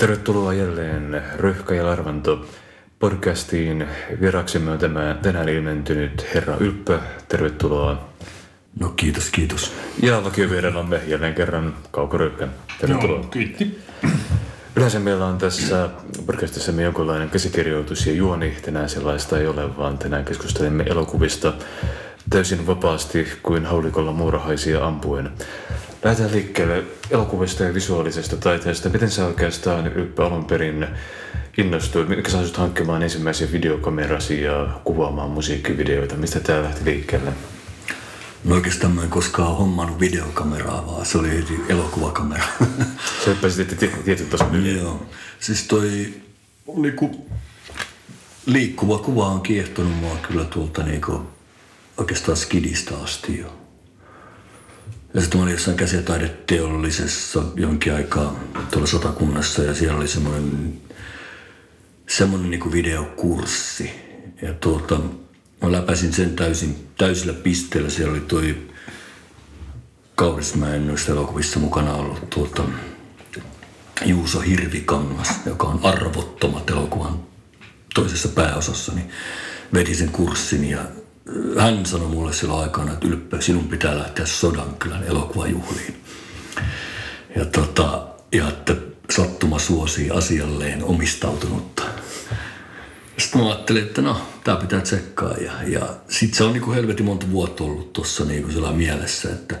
Tervetuloa jälleen Röhkä ja Larvanto podcastiin. Vieraksemme on tämä tänään ilmentynyt herra Ylppö. Tervetuloa. No kiitos, kiitos. Ja vakiovieraanamme jälleen kerran Kauko Röhkä. Tervetuloa. Joo, kiitti. Yleensä meillä on tässä podcastissa jonkinlainen käsikirjoitus ja juoni. Tänään sellaista ei ole, vaan tänään keskustelemme elokuvista täysin vapaasti kuin haulikolla muurahaisia ampuen. Lähdetään liikkeelle elokuvista ja visuaalisesta taiteesta. Miten sä oikeastaan Ylppä alun perin innostuit? Mitkä sä hankkimaan ensimmäisiä videokamerasi ja kuvaamaan musiikkivideoita? Mistä tää lähti liikkeelle? No oikeastaan mä en koskaan hommannut videokameraa, vaan se oli heti elokuvakamera. Sä hyppäsit tietyn tason yli. Joo. Siis toi niinku, liikkuva kuva on kiehtonut mua kyllä tuolta niinku, oikeastaan skidista asti jo. Ja sitten mä olin jossain käsitaideteollisessa jonkin aikaa tuolla sotakunnassa ja siellä oli semmoinen semmoinen niin videokurssi. Ja tuota, mä läpäisin sen täysin, täysillä pisteellä. Siellä oli toi Kaurismäen noista elokuvissa mukana ollut tuota, Juuso Hirvikangas, joka on arvottomat elokuvan toisessa pääosassa, niin vedi sen kurssin ja hän sanoi mulle silloin aikana, että Ylppö, sinun pitää lähteä Sodankylän elokuvajuhliin. Ja, tota, ja että sattuma suosii asialleen omistautunutta. Sitten mä ajattelin, että no, tää pitää tsekkaa. Ja, ja sitten se on niinku helvetin monta vuotta ollut tuossa niinku mielessä, että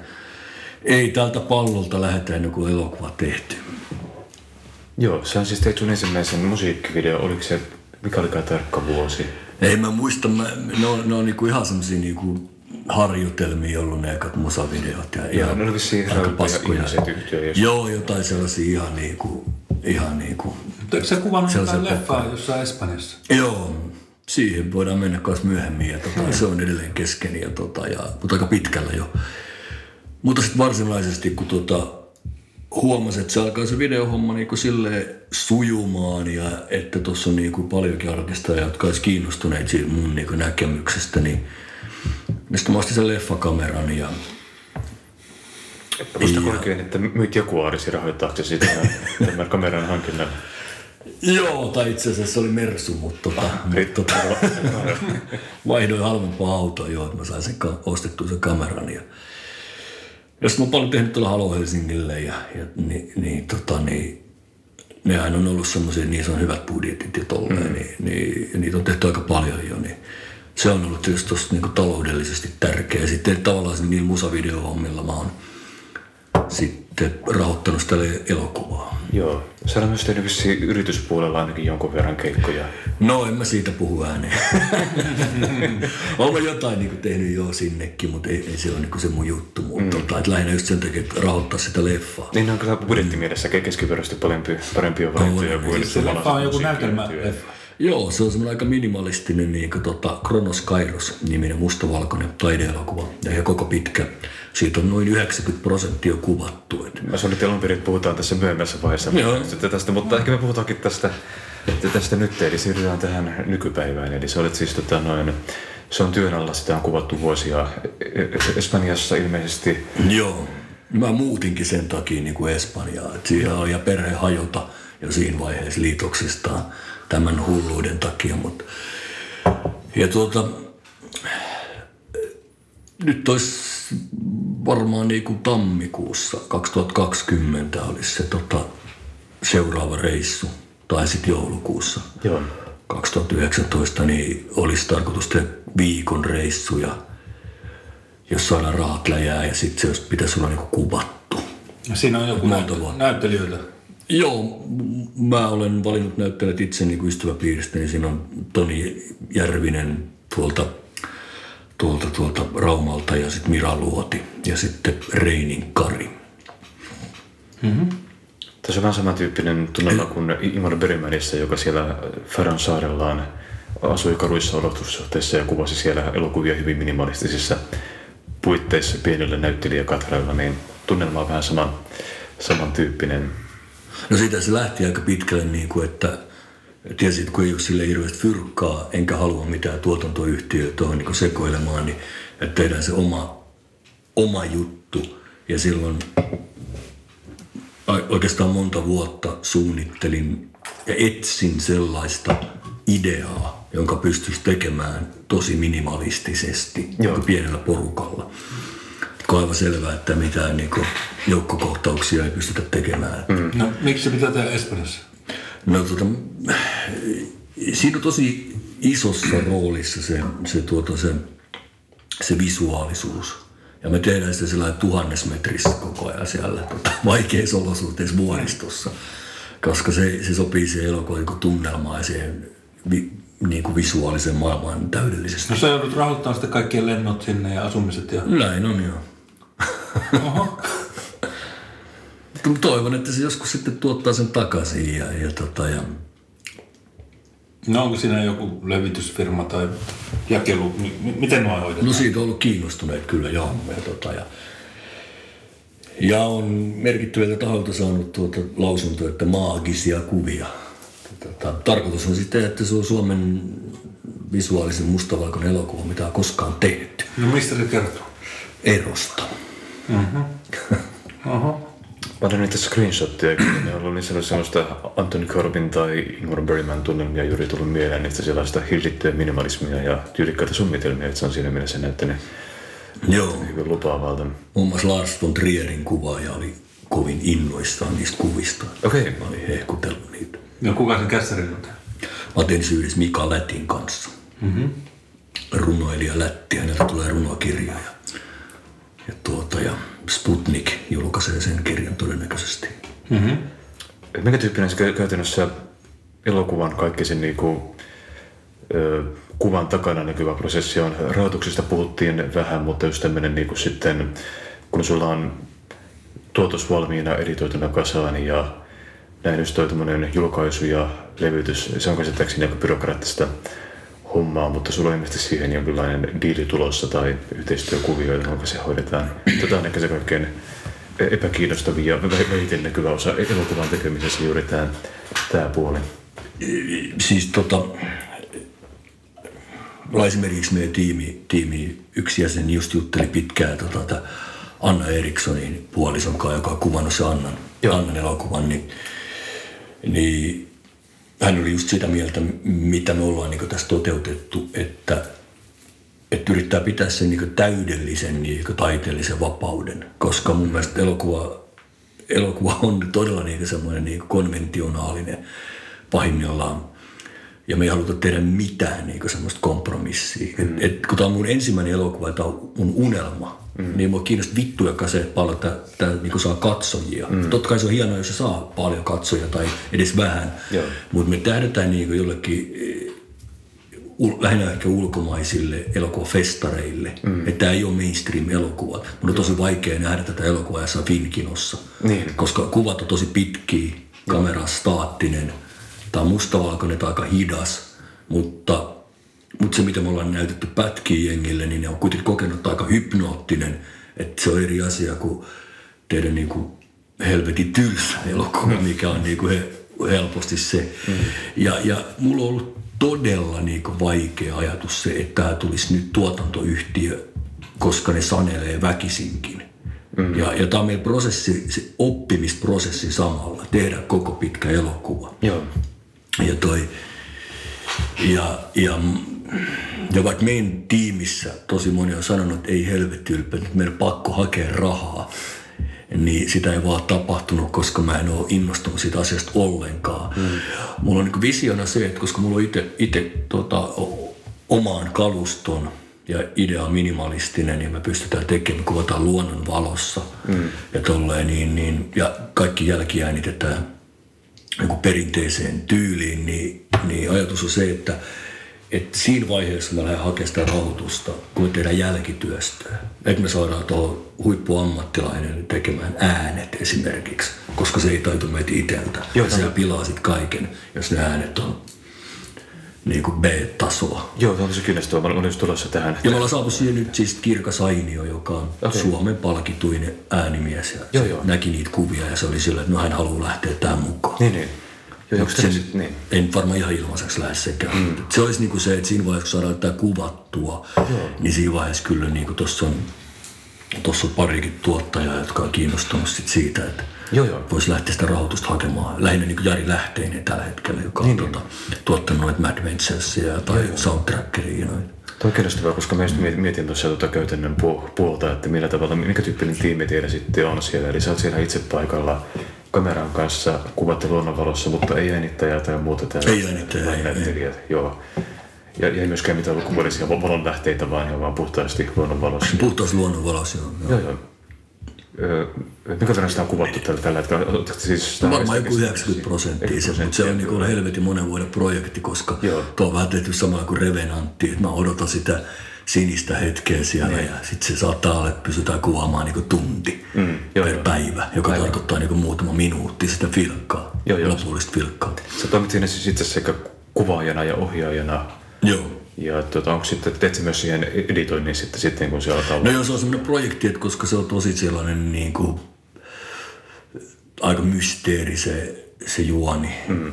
ei tältä pallolta lähetä ennen kuin elokuva tehty. Joo, sä on siis teit ensimmäisen musiikkivideo. Oliko se, mikä olikaan tarkka vuosi? Ei mä muista, mä, ne on, ne on niinku ihan semmosia niinku harjoitelmia ollut ne ekat musavideot. Ja, ja ne oli vissiin paskoja. Jos... Joo, jotain sellaisia ihan niinku, ihan niinku. Eikö sä kuvannut jotain leffaa jossain Espanjassa? Joo, siihen voidaan mennä kanssa myöhemmin ja tota, se on edelleen kesken, ja, tota, ja, mutta aika pitkällä jo. Mutta sitten varsinaisesti, kun tota, huomasin, että se alkaa se videohomma niinku silleen sujumaan ja että tuossa on niinku paljonkin artisteja, jotka olisi kiinnostuneet siitä mun niinku näkemyksestä, niin sitten mä ostin sen leffakameran ja Muista oikein, että myit joku aarisi rahoittaaksesi sitä tämän kameran hankinnan? Joo, tai itse asiassa se oli Mersu, mutta, tota, ah, mutta tota, vaihdoin halvempaa autoa jo, että mä sain sen ostettua sen kameran. Ja, jos mä oon paljon tehnyt tuolla Halo Helsingille ja, ja niin, niin, tota, niin nehän on ollut semmoisia, niissä on hyvät budjetit ja tolleen, mm. niin, niin, ja niitä on tehty aika paljon jo, niin se on ollut tietysti tosta, niin taloudellisesti tärkeä. Sitten tavallaan niillä musavideohommilla mä oon sitten rahoittanut sitä elokuvaa. Joo. Sä olet myös tehnyt yrityspuolella ainakin jonkun verran keikkoja. No en mä siitä puhu ääneen. Olen jotain niin tehnyt jo sinnekin, mutta ei, ei se ole niin se mun juttu. Mutta mm. tota, että lähinnä just sen takia, että rahoittaa sitä leffaa. Niin on kyllä budjettimielessä keskipyöräisesti parempi, parempia valintoja kuin... Se leffa on joku näytelmä leffa. Joo, se on semmoinen aika minimalistinen niin kuin, tota, Kronos Kairos niminen mustavalkoinen taideelokuva ja koko pitkä. Siitä on noin 90 prosenttia kuvattu. Et. Mä suunnittelun perin puhutaan tässä myöhemmässä vaiheessa Joo. tästä, mutta ehkä me puhutaankin tästä, tästä nyt, eli siirrytään tähän nykypäivään. Eli sä olet siis tota, noin, se on työn alla, sitä on kuvattu vuosia Espanjassa ilmeisesti. Joo, mä muutinkin sen takia niin kuin Espanjaa. Et siinä oli ja perhe hajota jo siinä vaiheessa liitoksistaan tämän hulluuden takia. Mutta. Ja tuota, nyt olisi varmaan niin kuin tammikuussa 2020 olisi se tota, seuraava reissu, tai sitten joulukuussa Joo. 2019, niin olisi tarkoitus tehdä viikon reissu ja jos saadaan rahat läjää ja sitten se pitäisi olla niin kuin kuvattu. Ja siinä on joku näyttö, näyttelijöitä. Joo, mä olen valinnut näyttelijät itse niin kuin ystäväpiiristä, niin siinä on Toni Järvinen tuolta, tuolta, tuolta Raumalta ja sitten Mira Luoti ja sitten Reinin Kari. Mm-hmm. Tässä on vähän samantyyppinen tunnelma kuin Imar Bergmanissa, joka siellä Färan saarellaan asui karuissa olosuhteissa ja kuvasi siellä elokuvia hyvin minimalistisissa puitteissa pienillä näyttelijäkatrailla, niin tunnelma on vähän saman, samantyyppinen. No siitä se lähti aika pitkälle niin kuin, että tiesit, kun ei ole sille hirveästi fyrkkaa, enkä halua mitään tuotantoyhtiöä tuohon niin sekoilemaan, niin että tehdään se oma, oma juttu. Ja silloin oikeastaan monta vuotta suunnittelin ja etsin sellaista ideaa, jonka pystyisi tekemään tosi minimalistisesti Joo. pienellä porukalla. Kun aivan selvää, että mitään niin joukkokohtauksia ei pystytä tekemään. Mm. No miksi se pitää tehdä Espanjassa? No tota, siinä on tosi isossa roolissa se, se, tuota, se, se visuaalisuus. Ja me tehdään sitä sellainen tuhannes metrissä koko ajan siellä tota, vaikeissa olosuhteissa vuoristossa. Koska se, se sopii se elokuva niin tunnelmaan ja siihen vi, niin kuin visuaalisen maailman täydellisesti. No sä joudut rahoittamaan sitten kaikkien lennot sinne ja asumiset ja... Näin on joo. Oho. Toivon, että se joskus sitten tuottaa sen takaisin ja, ja, tota, ja No onko siinä joku levitysfirma tai jakelu, miten nuo hoidetaan? No siitä on ollut kiinnostuneet kyllä joo. Ja, tota, ja, ja on merkittäviltä taholta saanut tuota lausuntoa, että maagisia kuvia. Tota, tarkoitus on sitten, että se on Suomen visuaalisen mustavalkoinen elokuva, mitä on koskaan tehty. No mistä se kertoo? Erosta. Mm-hmm. Mä otan niitä screenshotteja, ne on ollut niin sellaista Anthony Corbin tai Ingmar Bergman tunnelmia juuri tullut mieleen niistä sellaista hillittyä minimalismia ja tyylikkäitä summitelmia, että se on siinä mielessä näyttänyt Joo. hyvin lupaavalta. Muun muassa Lars von Trierin kuvaaja oli kovin innoissaan niistä kuvista. Okei. Okay. Mä olin hehkutellut niitä. No kuka sen kässärin on Mä tein yhdessä Mika Lätin kanssa. Mm-hmm. Runoilija Lätti, häneltä tulee runokirja. Ja, tuota, ja Sputnik julkaisee sen kirjan todennäköisesti. Mm-hmm. Mikä tyyppinen se käytännössä elokuvan kaikki sen niinku, ö, kuvan takana näkyvä prosessi on? Rahoituksesta puhuttiin vähän, mutta just tämmöinen niinku sitten, kun sulla on tuotos valmiina editoituna kasaan ja näin just toi julkaisu ja levytys, se on käsittääkseni aika byrokraattista hommaa, mutta sulla on ilmeisesti siihen jonkinlainen diili tulossa tai yhteistyökuvio, jonka se hoidetaan. Tätä on ehkä se kaikkein epäkiinnostavia ja vähiten näkyvä osa elokuvan tekemisessä juuri tämä, tämä puoli. Siis tota, esimerkiksi meidän tiimi, tiimi yksi jäsen just jutteli pitkään tota, Anna Erikssonin puolison kanssa, joka on kuvannut se Annan, Annan elokuvan, niin, niin hän oli just sitä mieltä, mitä me ollaan niin tässä toteutettu, että, että yrittää pitää sen niin täydellisen niin taiteellisen vapauden, koska mun mielestä elokuva, elokuva on todella niin semmoinen niin konventionaalinen pahimmillaan. Ja me ei haluta tehdä mitään niin semmoista kompromissia. Mm. Et, et, kun tämä on mun ensimmäinen elokuva, tämä on mun unelma, Mm. Niin mua kiinnostaa vittuja se, että paljon tämä niin saa katsojia. Mm. Totta kai se on hienoa, jos se saa paljon katsojia tai edes vähän. Mutta me tähdetään niin jollekin eh, lähinnä ehkä ulkomaisille elokuvafestareille. Mm. Että tämä ei ole mainstream-elokuva. Mun on tosi vaikea nähdä tätä elokuvaa jossain Finkinossa. Niin. Koska kuvat on tosi pitkiä, kamera staattinen. Tämä on mustavalkoinen tai aika hidas. Mutta mutta se, mitä me ollaan näytetty pätkiin jengille, niin ne on kuitenkin kokenut aika hypnoottinen. Että se on eri asia kuin tehdä niin kuin helvetin tylsä elokuva, mm. mikä on niin kuin he, helposti se. Mm. Ja, ja mulla on ollut todella niin kuin vaikea ajatus se, että tämä tulisi nyt tuotantoyhtiö, koska ne sanelee väkisinkin. Mm. Ja, ja tämä on meidän prosessi, se oppimisprosessi samalla, tehdä koko pitkä elokuva. Joo. Ja toi, ja, ja ja vaikka meidän tiimissä tosi moni on sanonut, että ei helvetti ylpeä, että meidän pakko hakea rahaa, niin sitä ei vaan tapahtunut, koska mä en ole innostunut siitä asiasta ollenkaan. Mm. Mulla on niin visiona se, että koska mulla on itse tota, omaan kaluston ja idea on minimalistinen, niin me pystytään tekemään, kuvataan luonnon valossa mm. ja tolleen, niin, niin, ja kaikki jälki äänitetään niin perinteiseen tyyliin, niin, niin ajatus on se, että että siinä vaiheessa mä lähden hakemaan sitä rahoitusta, kun me tehdään jälkityöstöä. Että me saadaan tuohon huippuammattilainen tekemään äänet esimerkiksi, koska se ei taitu meitä itseltä. Joo, se pilaa sitten kaiken, jos ne äänet on niin kuin B-tasoa. Joo, tämä on tosi kiinnostavaa. Mä olin just tulossa tähän. Ja me ollaan saatu siihen nyt siis Kirka Sainio, joka on okay. Suomen palkituinen äänimies. Ja joo, joo. näki niitä kuvia ja se oli sillä, että no hän haluaa lähteä tähän mukaan. Niin, niin. Joo, se, niin. En varmaan ihan ilmaiseksi lähde sekään. Mm. Se olisi niin kuin se, että siinä vaiheessa, kun saadaan tämä kuvattua, Joo. niin siinä vaiheessa kyllä niin tuossa on, tossa on parikin tuottajaa, jotka on kiinnostunut sit siitä, että Joo, joo. voisi lähteä sitä rahoitusta hakemaan. Lähinnä niin kuin Jari Lähteinen tällä hetkellä, joka on tuota, tuottanut noita Mad Venturesia tai Soundtrackeria. ja Noita. Tuo on kiinnostavaa, koska mä just mietin- tuossa tuota käytännön pu- puolta, että millä tavalla, minkä tyyppinen tiimi teillä sitten on siellä. Eli sä oot siellä itse paikalla kameran kanssa, kuvatte luonnonvalossa, mutta ei äänittäjää tai muuta täällä. Ei äänittäjää, ei, näyttelijät, joo. Ja, ja ei myöskään mitään ulkopuolisia valonlähteitä, vaan ihan vaan puhtaasti luonnonvalossa. Puhtaus luonnonvalos, joo. joo. Joo, joo. Öö, minkä verran sitä on kuvattu tällä, tällä hetkellä? Oletteko siis sitä Varmaan joku kestänyt 90 prosenttia, se, 90 mutta se on niin kuin helvetin monen vuoden projekti, koska Joo. tuo on vähän tehty samalla kuin Revenantti, että mä odotan sitä sinistä hetkeä siellä ja sitten se saattaa olla, että pysytään kuvaamaan niin kuin tunti Mm, joo, per joo. päivä, joka tarkoittaa niin kuin muutama minuutti sitä filkkaa, Joo, joo. lopullista filkkaa. Sä toimit siinä siis itse sekä kuvaajana ja ohjaajana. Joo. Ja tuota, onko sitten, teet myös siihen editoinnin sitten, sitten kun se alkaa No joo, se on semmoinen projekti, että koska se on tosi sellainen niin kuin, aika mysteeri se, se juoni mm.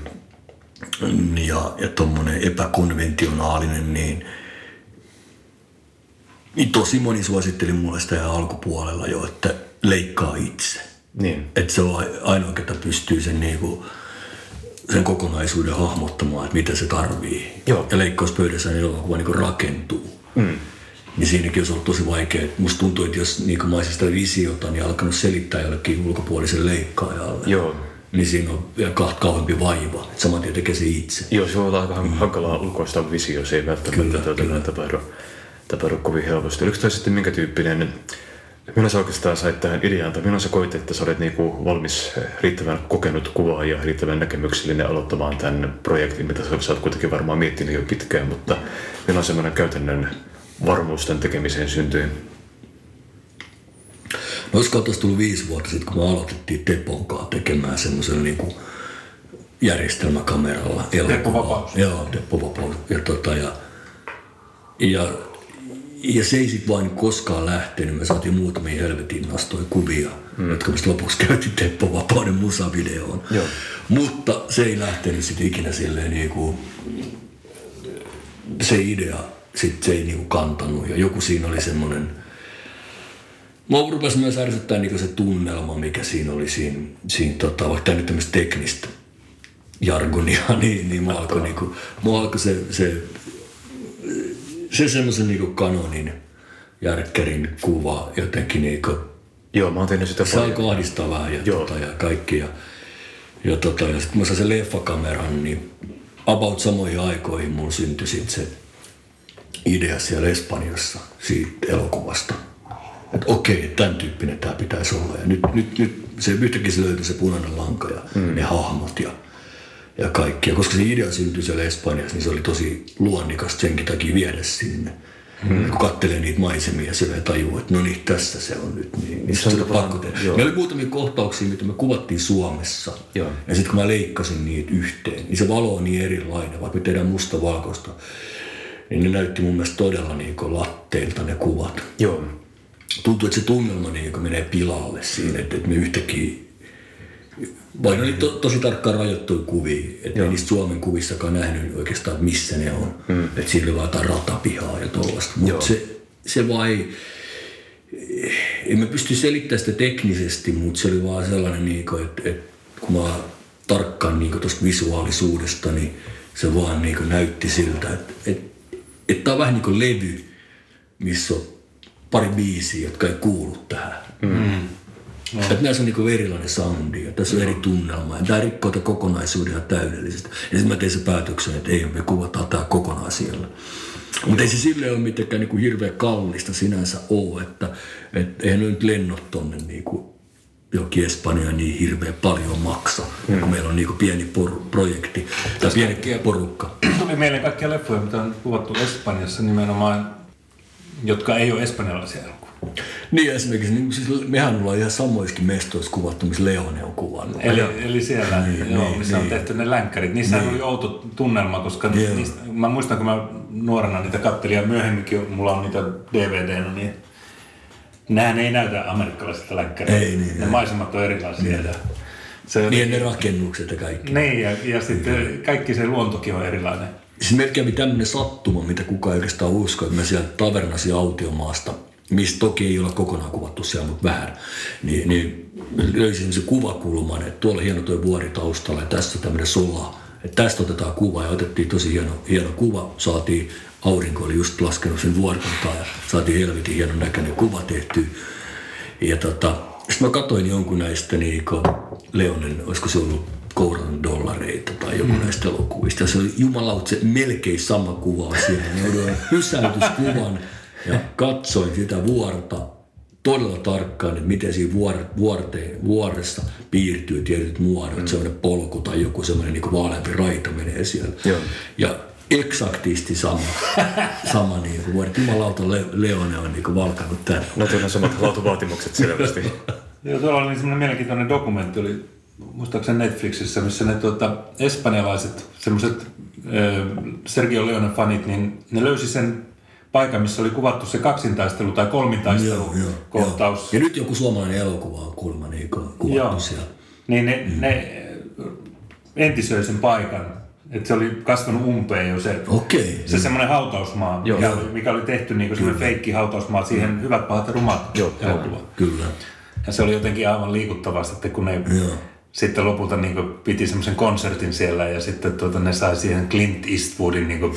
ja, ja tommonen epäkonventionaalinen, niin, niin tosi moni suositteli mulle sitä ihan alkupuolella jo, että leikkaa itse. Niin. Että se on ai- ainoa, ketä pystyy sen, niinku, sen kokonaisuuden hahmottamaan, että mitä se tarvii. Joo. Ja leikkauspöydässä niin elokuva niinku rakentuu. Mm. Niin siinäkin olisi ollut tosi vaikea. Musta tuntuu, että jos niin mä olisin sitä visiota, niin alkanut selittää jollekin ulkopuoliselle leikkaajalle. Joo. Niin siinä on vielä kahta kauempi vaiva. Saman tien tekee se itse. Joo, se olla aika mm. hankalaa ulkoista visio, se ei välttämättä Kyllä, kyllä. tapahdu, tapahdu kovin helposti. Oliko toi sitten minkä tyyppinen, milloin sä oikeastaan sait tähän ideaan, tai milloin sä koit, että sä olet niinku valmis riittävän kokenut kuvaaja, riittävän näkemyksellinen aloittamaan tämän projektin, mitä sä, oot kuitenkin varmaan miettinyt jo pitkään, mutta milloin semmoinen käytännön varmuus tämän tekemiseen syntyi? No olisiko tässä tullut viisi vuotta sitten, kun me aloitettiin Tepon kanssa tekemään semmoisella niin järjestelmäkameralla elokuvaa. Teppo Vapaus. Joo, Teppo Vapaus. Ja, tota, ja, ja, ja se ei sitten vain koskaan lähtenyt. Me saatiin muutamia helvetin nastoja kuvia, mm. jotka me lopuksi käytiin Teppo Vapauden musavideoon. Joo. Mutta se ei lähtenyt sitten ikinä silleen niin kuin, se idea, sit se ei niinku kantanut ja joku siinä oli semmoinen, Mua rupesi myös ärsyttää niinku se tunnelma, mikä siinä oli siinä, siinä tota, vaikka tämä nyt tämmöistä teknistä jargonia, niin, niin mua alkoi, niinku, mua alkoi se, se, se semmoisen niinku kanonin järkkärin kuva jotenkin niinku, Joo, mä oon tehnyt sitä se alkoi ahdistaa vähän ja, Joo. tota, ja kaikki. Ja, ja, tota, ja sitten mä sain sen leffakameran, niin about samoihin aikoihin mulla syntyi sit se idea siellä Espanjassa siitä elokuvasta. Että okei, tämän tyyppinen tämä pitäisi olla. Ja nyt, nyt, nyt se yhtäkkiä se löytyi se punainen lanka ja mm. ne hahmot ja, ja kaikki. Ja koska se idea syntyi siellä Espanjassa, niin se oli tosi luonnikasta senkin takia viedä sinne. Mm. Kun katselee niitä maisemia, se tajuu, että no niin, tässä se on nyt. Niin, niin Se on pakko tehdä. joo. Meillä oli muutamia kohtauksia, mitä me kuvattiin Suomessa. Joo. Ja sitten kun mä leikkasin niitä yhteen, niin se valo on niin erilainen, vaikka me tehdään musta-valkoista. Niin ne näytti mun mielestä todella niin latteilta ne kuvat. Joo. Tuntuu, että se tunnelma niin menee pilalle siinä, että, että me yhtäkkiä vaikka ne oli to, tosi tarkkaan rajoittuja kuvia, että ei niistä Suomen kuvissakaan nähnyt oikeastaan, missä ne on. Mm. Että siellä oli vaan jotain ratapihaa ja tollaista. Joo. Mutta se, se vaan ei, en mä pysty selittämään sitä teknisesti, mutta se oli vaan sellainen, niin kuin, että, että kun mä tarkkaan niin tuosta visuaalisuudesta, niin se vaan niin kuin näytti siltä, että, että, että tämä on vähän niin kuin levy, missä on pari biisiä, jotka ei kuulu tähän. Mm. Että näissä on niinku erilainen soundi ja tässä on eri tunnelma ja tämä rikkoo tätä kokonaisuuden täydellisesti. Ja sitten mä tein sen päätöksen, että ei, me kuvataan tämä kokonaan siellä. Mutta ei se silleen ole mitenkään niinku hirveän kallista sinänsä ole, että et eihän ne nyt lennot tonne niinku johonkin Espanjaan niin hirveän paljon maksa, mm. kun meillä on niinku pieni por- projekti tai pieni porukka. Tuli mieleen kaikkia leffoja, mitä on kuvattu Espanjassa nimenomaan, jotka ei ole espanjalaisia. Niin esimerkiksi, niin, siis mehän ollaan ihan samoissakin mestoissa kuvattu, missä Leone on kuvannut. Eli, eli siellä, niin, joo, niin, missä on niin. tehty ne länkkärit. Niissä niin. oli outo tunnelma, koska Joo. niistä, mä muistan, kun mä nuorena niitä kattelin ja myöhemminkin mulla on niitä DVD, niin nehän ei näytä amerikkalaisilta länkkäriltä. Ei niin, ne ei. maisemat on erilaisia. Ja se, Niin ne rakennukset ja kaikki. niin ja, ja sitten kaikki se luontokin on erilainen. Siis kävi tämmöinen sattuma, mitä kukaan ei oikeastaan usko, että me sieltä Tavernasi autiomaasta mistä toki ei olla kokonaan kuvattu siellä, mutta vähän, niin, niin löysin se kuvakulman, että tuolla hieno tuo vuori taustalla ja tässä tämmöinen sola. Että tästä otetaan kuva ja otettiin tosi hieno, hieno kuva. Saatiin, aurinko oli just laskenut sen vuorikantaa ja saatiin helvetin hienon näköinen kuva tehty. Ja tota, sitten mä katsoin jonkun näistä niin Leonen, olisiko se ollut kouran dollareita tai joku mm. näistä elokuvista. Ja se oli jumalautse melkein sama kuva siellä. Ne pysäytyskuvan ja katsoin sitä vuorta todella tarkkaan, että miten siinä vuor, vuorte, vuoressa piirtyy tietyt muodot, mm. semmoinen polku tai joku semmoinen niin vaaleampi raita menee siellä. Joo. Ja eksaktisti sama, sama niin kuin vuodet. Jumalauta Le- Leone on niin kuin valkannut tänne. No on samat laatuvaatimukset selvästi. Joo, tuolla oli semmoinen mielenkiintoinen dokumentti, oli muistaakseni Netflixissä, missä ne tuota, espanjalaiset, semmoiset Sergio Leone fanit, niin ne löysi sen paikan, missä oli kuvattu se kaksintaistelu tai kolmintaistelu joo, joo, kohtaus. Joo. Ja nyt joku suomalainen elokuva on kulma niin kuvattu joo. siellä. Niin ne, mm. ne entisöi sen paikan. Että se oli kasvanut umpeen jo se, okay, se semmoinen hautausmaa, joo, mikä, Oli, mikä oli tehty niin semmoinen feikki hautausmaa siihen mm. hyvät pahat ja rumat joo, elokuva. Kyllä. Ja se oli jotenkin aivan liikuttavaa sitten, kun ne joo sitten lopulta niin kuin, piti semmoisen konsertin siellä ja sitten tuota, ne sai siihen Clint Eastwoodin niin kuin,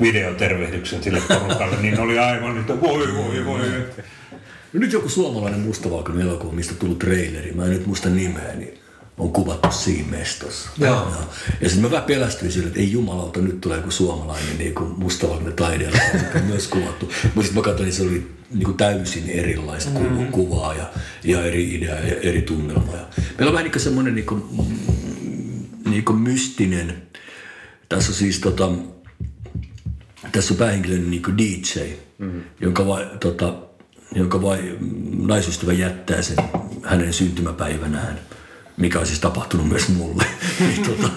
videotervehdyksen sille porukalle, niin oli aivan, että voi voi voi. Nyt joku suomalainen mustavalkoinen elokuva, mistä tullut traileri, mä en nyt muista nimeä, niin on kuvattu siinä mestossa. Joo. Ja, ja sitten mä vähän pelästyin sille, että ei jumalauta, nyt tulee joku suomalainen niin kuin mustavalkoinen taideella, on myös kuvattu. Mutta sitten mä katsoin, että se oli niin kuin täysin erilaista mm-hmm. kuvaa ja, ja eri idea ja eri tunnelma. Ja meillä on vähän niin semmoinen niin kuin, niin kuin mystinen, tässä on siis tota, tässä on päähenkilön niin kuin DJ, mm-hmm. jonka, vai, tota, jonka vai, naisystävä jättää sen hänen syntymäpäivänään mikä on siis tapahtunut myös mulle. Niin tota,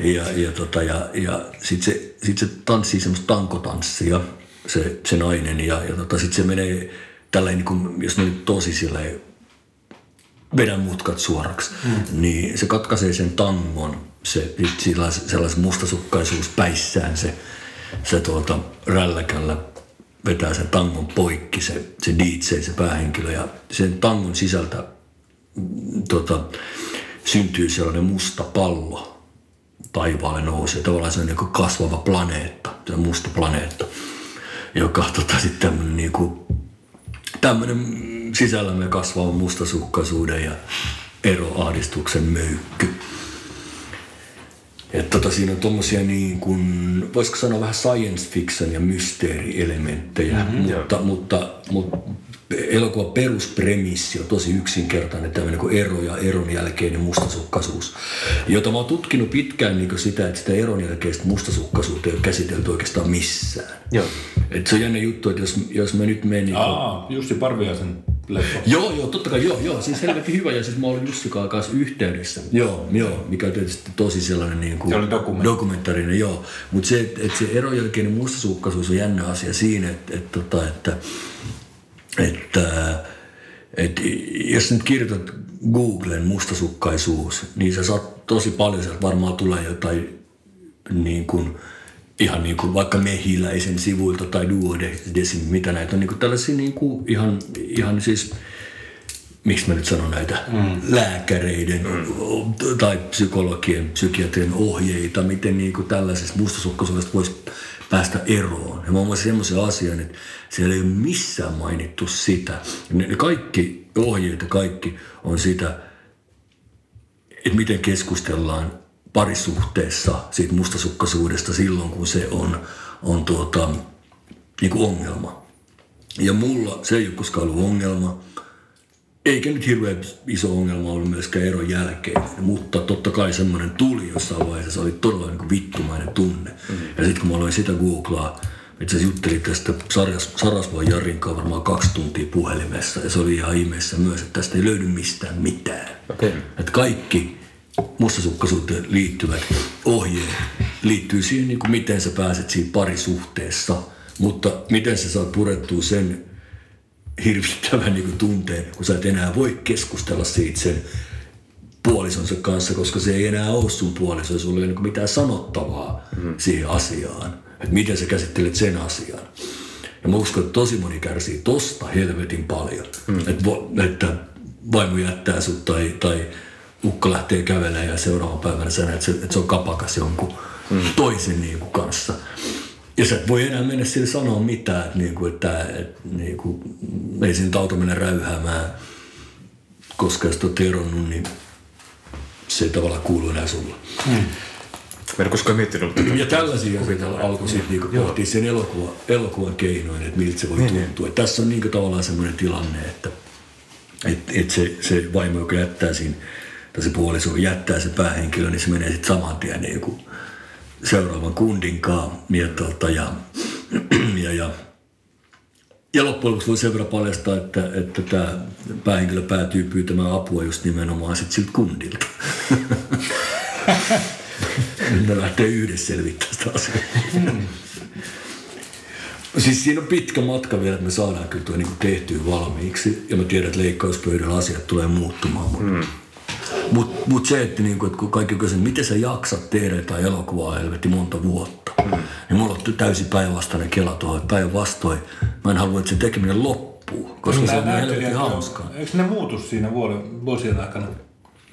ja ja, tota, ja, ja sitten se, sit se tanssii semmoista tankotanssia, se, se nainen, ja, ja tota, sitten se menee tällä niin kuin, jos nyt tosi silleen vedän mutkat suoraksi, mm. niin se katkaisee sen tangon, se, sillä sellaisen mustasukkaisuus päissään se, se tuota, rälläkällä vetää sen tangon poikki, se, se DJ, se päähenkilö, ja sen tangon sisältä tota, syntyy sellainen musta pallo taivaalle nousee. Tavallaan se on niin kasvava planeetta, se musta planeetta, joka tota, sitten tämmöinen niin kuin, tämmöinen sisällämme kasvava mustasukkaisuuden ja eroahdistuksen möykky. Että tota, siinä on tuommoisia niin kuin, voisiko sanoa vähän science fiction ja mysteerielementtejä, mm-hmm, mutta, mutta, mutta elokuvan peruspremissi on tosi yksinkertainen, tämmöinen kuin ero ja eron jälkeinen mustasukkaisuus, jota mä oon tutkinut pitkään niin kuin sitä, että sitä eron jälkeistä mustasukkaisuutta ei ole käsitelty oikeastaan missään. Joo. Et se on jännä juttu, että jos, jos mä nyt menen... Niin Aa, Jussi Parviaisen leffa. Joo, joo, totta kai, joo, joo, siis helvetin hyvä, ja siis mä olin Jussi kanssa yhteydessä. Joo, joo, mikä on tietysti tosi sellainen niin kuin se oli dokumentti. dokumentaarinen, joo. Mutta se, että, että se eron jälkeinen mustasukkaisuus on jännä asia siinä, että, että, että, että että, että jos nyt kirjoitat Googlen mustasukkaisuus, niin sä saat tosi paljon, sieltä varmaan tulee jotain niin kuin, ihan niin kuin vaikka mehiläisen sivuilta tai duodesin, mitä näitä on niin kuin tällaisia niin kuin ihan, ihan siis miksi mä nyt sanon näitä, mm. lääkäreiden mm. tai psykologien, psykiatrien ohjeita, miten niin kuin tällaisesta mustasukkaisuudesta voisi päästä eroon. Ja mä oon semmoisen asian, että siellä ei ole missään mainittu sitä. Ne kaikki ohjeet ja kaikki on sitä, että miten keskustellaan parisuhteessa siitä mustasukkaisuudesta silloin, kun se on, on tuota, niin kuin ongelma. Ja mulla se ei ole koskaan ollut ongelma. Eikä nyt hirveän iso ongelma ollut myöskään eron jälkeen, mutta totta kai semmoinen tuli jossain vaiheessa, se oli todella niin kuin vittumainen tunne. Mm-hmm. Ja sitten kun mä aloin sitä googlaa, itse asiassa juttelin tästä Sarjas, Sarasvoin Jarin kanssa varmaan kaksi tuntia puhelimessa ja se oli ihan ihmeessä myös, että tästä ei löydy mistään mitään. Okay. Että kaikki mustasukkaisuuteen liittyvät ohjeet liittyy siihen, niin kuin miten sä pääset siinä parisuhteessa, mutta miten sä saat purettua sen hirvittävän niin kuin tunteen, kun sä et enää voi keskustella siitä sen puolisonsa kanssa, koska se ei enää ole sun puoliso, sulla ei ole mitään sanottavaa mm. siihen asiaan. Että miten sä käsittelet sen asian. Ja mä uskon, että tosi moni kärsii tosta helvetin paljon. Mm. Että, vo, että vaimo jättää sut tai, tai ukko lähtee kävelemään ja seuraavan päivänä sä näet, että se, että se on kapakas jonkun mm. toisen niin kuin kanssa. Ja sä et voi enää mennä sille sanoa mitään, että, niin kuin, että, että niin kuin, ei siinä auto mennä räyhäämään, koska jos olet eronnut, niin se ei tavallaan kuulu enää sulla. Mm. Mä en koskaan miettinyt tätä. Ja tällaisia asioita alkoi sitten niinku pohtia sen elokuva, elokuvan keinoin, että miltä se voi niin, tuntua. Niin. Tässä on niinku tavallaan semmoinen tilanne, että et, et se, se vaimo, joka jättää siinä, tai se puoliso jättää se päähenkilö, niin se menee sitten saman tien niinku seuraavan kundinkaan. Ja, tuota, ja, ja, ja, ja loppujen lopuksi voi sen verran paljastaa, että, että tämä päähenkilö päätyy pyytämään apua just nimenomaan sit siltä kundilta. ne lähtee yhdessä selvittämään sitä asiaa. Siis siinä on pitkä matka vielä, että me saadaan kyllä tuo niin tehtyä valmiiksi. Ja mä tiedän, että leikkauspöydällä asiat tulee muuttumaan. Mutta mm. Mut, mut se, että, niin kuin, että kun kaikki kysyvät, miten sä jaksat tehdä jotain elokuvaa helvetti monta vuotta. Mm. Niin mulla on täysin päinvastainen kela tuohon. Päinvastoin mä en halua, että se tekeminen loppuu. Koska se on helvetti hauskaa. Eikö ne muutu siinä vuoden, vuosien aikana?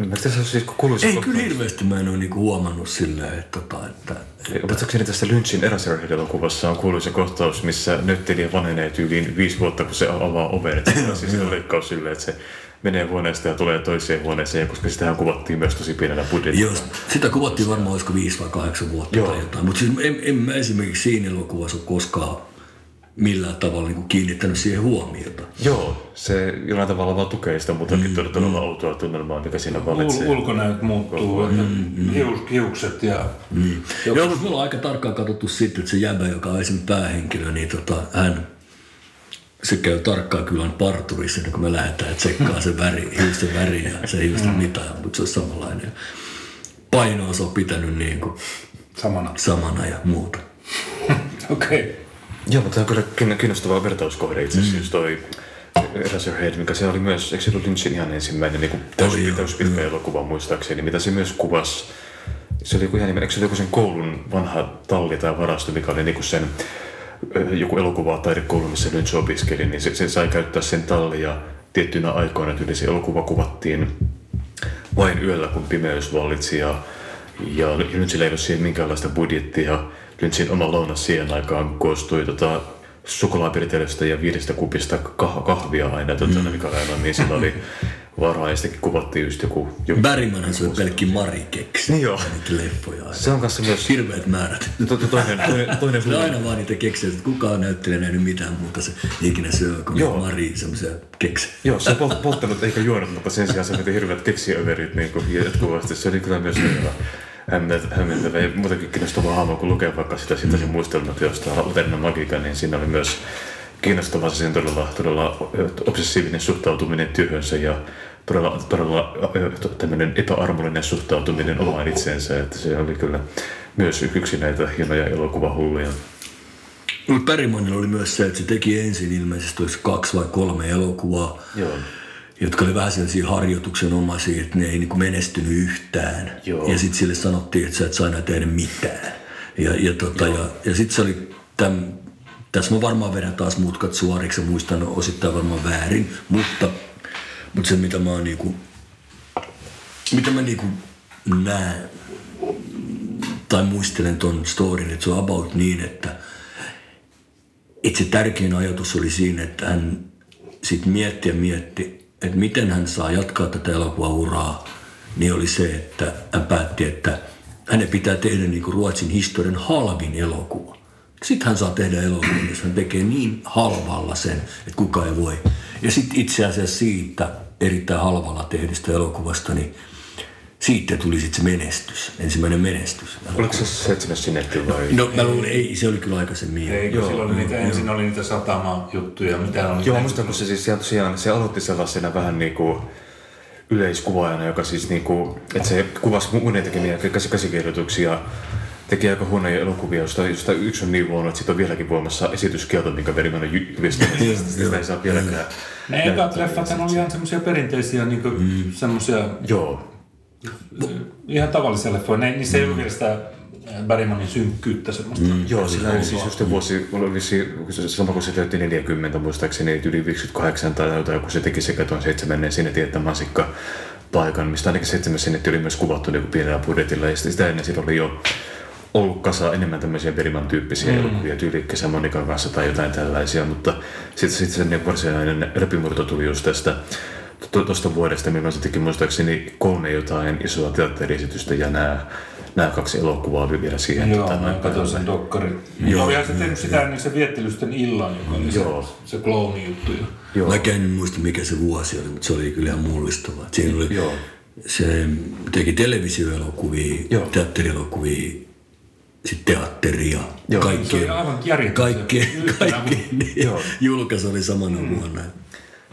Tässä on siis kuuluisa Ei kyllä hirveästi mä en ole niinku huomannut silleen, että, tota, että, että... Muistaakseni tässä Lynchin Eraserhead-elokuvassa on kuuluisa kohtaus, missä näyttelijä vanhenee tyyliin viisi vuotta, kun se avaa oven. Että se on siis leikkaus silleen, että se menee huoneesta ja tulee toiseen huoneeseen, koska sitähän kuvattiin myös tosi pienellä budjetilla. Joo, sitä kuvattiin varmaan olisiko viisi vai kahdeksan vuotta Joo. tai jotain. Mutta siis en, en mä esimerkiksi siinä elokuvassa ole koskaan millään tavalla niin kuin kiinnittänyt siihen huomiota. Joo, se jollain tavalla vaan tukee sitä muutakin mm, todella mm. outoa tunnelmaa, mikä siinä valitsee. Ul- ulkonäöt muuttuu, mm, mm, hius, hiukset ja... Mm. Joo, mutta mulla on aika tarkkaan katsottu sitten, että se jäbä, joka on esimerkiksi päähenkilö, niin tota, hän se käy tarkkaan kylän parturissa, kun me lähdetään tsekkaa se väri, hiusten väri ja se hiusten mitä, mutta se on samanlainen. Painoa se on pitänyt niin kuin samana. samana ja muuta. Okei. Okay. Joo, mutta tämä on kyllä kiinnostava vertauskohde itse asiassa, mm. toi Eraserhead, mikä se oli myös, eikö se ollut Lynchin ihan ensimmäinen niin täysin, täysin pitkä elokuva muistaakseni, mitä se myös kuvasi. Se oli joku ihan eikö se oli joku sen koulun vanha talli tai varasto, mikä oli niin sen joku elokuva taidekoulu, missä Lynch opiskeli, niin se, se sai käyttää sen tallia tiettyinä aikoina, että se elokuva kuvattiin vain yöllä, kun pimeys vallitsi ja, ja Lynchillä ei ole siihen minkäänlaista budjettia Lynchin oma lounas siihen aikaan koostui tota, suklaapirtelystä ja viidestä kupista kah- kahvia aina, tota, mm. mikä aina, niin sillä oli varaa ja sittenkin kuvattiin just joku... joku Bergmanhan se oli pelkki marikeksi. Niin joo. Leffoja aina. Se on kanssa myös... Hirveät määrät. To, to, toinen, toinen, toinen se aina vaan niitä keksejä, että kukaan näyttelee nähnyt mitään muuta se ikinä syö kuin joo. Mari semmoisia keksejä. Joo, se on polttanut eikä juonut, mutta sen sijaan se veti hirveät keksiöverit niin kuin jatkuvasti. Se oli kyllä myös hyvä hämmentävä ja muutenkin kiinnostava hahmo, kun lukee vaikka sitä, sitä sen muistelmat jostain Laterna Magica, niin siinä oli myös kiinnostava se todella, todella obsessiivinen suhtautuminen työhönsä ja todella, todella tämmöinen epäarmollinen suhtautuminen omaan itseensä, että se oli kyllä myös yksi näitä hienoja elokuvahulluja. Bergmanilla oli myös se, että se teki ensin ilmeisesti kaksi vai kolme elokuvaa. Joo jotka oli vähän sellaisia harjoituksenomaisia, että ne ei niin menestynyt yhtään. Joo. Ja sitten sille sanottiin, että sä et saa enää tehdä mitään. Ja, ja, tota, ja, ja sitten se oli, täm, tässä mä varmaan vedän taas mutkat suoriksi ja muistan osittain varmaan väärin, mutta, mutta se mitä mä oon niinku, mitä mä niinku näen tai muistelen ton storin, että se on about niin, että, että se tärkein ajatus oli siinä, että hän sitten mietti ja mietti, että miten hän saa jatkaa tätä elokuvauraa, niin oli se, että hän päätti, että hänen pitää tehdä niin kuin Ruotsin historian halvin elokuva. Sitten hän saa tehdä elokuvan, jos hän tekee niin halvalla sen, että kuka ei voi. Ja sitten itse asiassa siitä erittäin halvalla tehdystä elokuvasta, niin siitä tuli sitten se menestys, ensimmäinen menestys. Oliko se seitsemäs sinetti vai? No mä luulen, ei, se oli kyllä aikaisemmin. Ei, kun silloin oli niitä, ensin oli niitä satama-juttuja, mitä oli. Joo, musta kun se siis tosiaan, se aloitti sellaisena vähän niinku yleiskuvaajana, joka siis niinku, että se kuvasi muiden tekemiä käsikirjoituksia, teki aika huonoja elokuvia, josta, josta yksi on niin huono, että siitä on vieläkin voimassa esityskielto, minkä Bergman on jyvistänyt. sitä ei saa vieläkään. Ne ekat leffat oli ihan semmoisia perinteisiä, niin mm. semmoisia Joo ihan tavalliselle leffoja. Ne, niin se ei mm. ole sitä Bergmanin synkkyyttä semmoista. Mm. Joo, sillä oli siis just vuosi, oli vissi, sama kun se täytti 40 muistaakseni, yli 58 tai jotain, kun se teki sekä tuon seitsemännen sinne tietä masikka paikan, mistä ainakin seitsemäs sinne oli myös kuvattu niin pienellä budjetilla, ja sitä ennen sillä oli jo ollut kasa enemmän tämmöisiä Beriman tyyppisiä mm. elokuvia, tyyli Kesä Monikan kanssa tai jotain tällaisia, mutta sitten sit se niin varsinainen läpimurto tuli just tästä tuosta vuodesta, milloin se teki muistaakseni kolme jotain isoa teatteriesitystä ja nämä nämä kaksi elokuvaa oli vielä siihen. Joo, tota, mä katsoin sen dokkarin. Joo. Olihan se tehnyt sitä ennen se viettelysten illan, joka oli Joo. se, se klooni juttu. Joo. Mä en muista mikä se vuosi oli, mutta se oli kyllä ihan mullistava. Siinä oli, Joo. se teki televisioelokuvia, Joo. teatterielokuvia, sitten teatteria, Joo. kaikkea. Se oli aivan kaikkea, kaikkea, julkaisu oli samana mm. vuonna.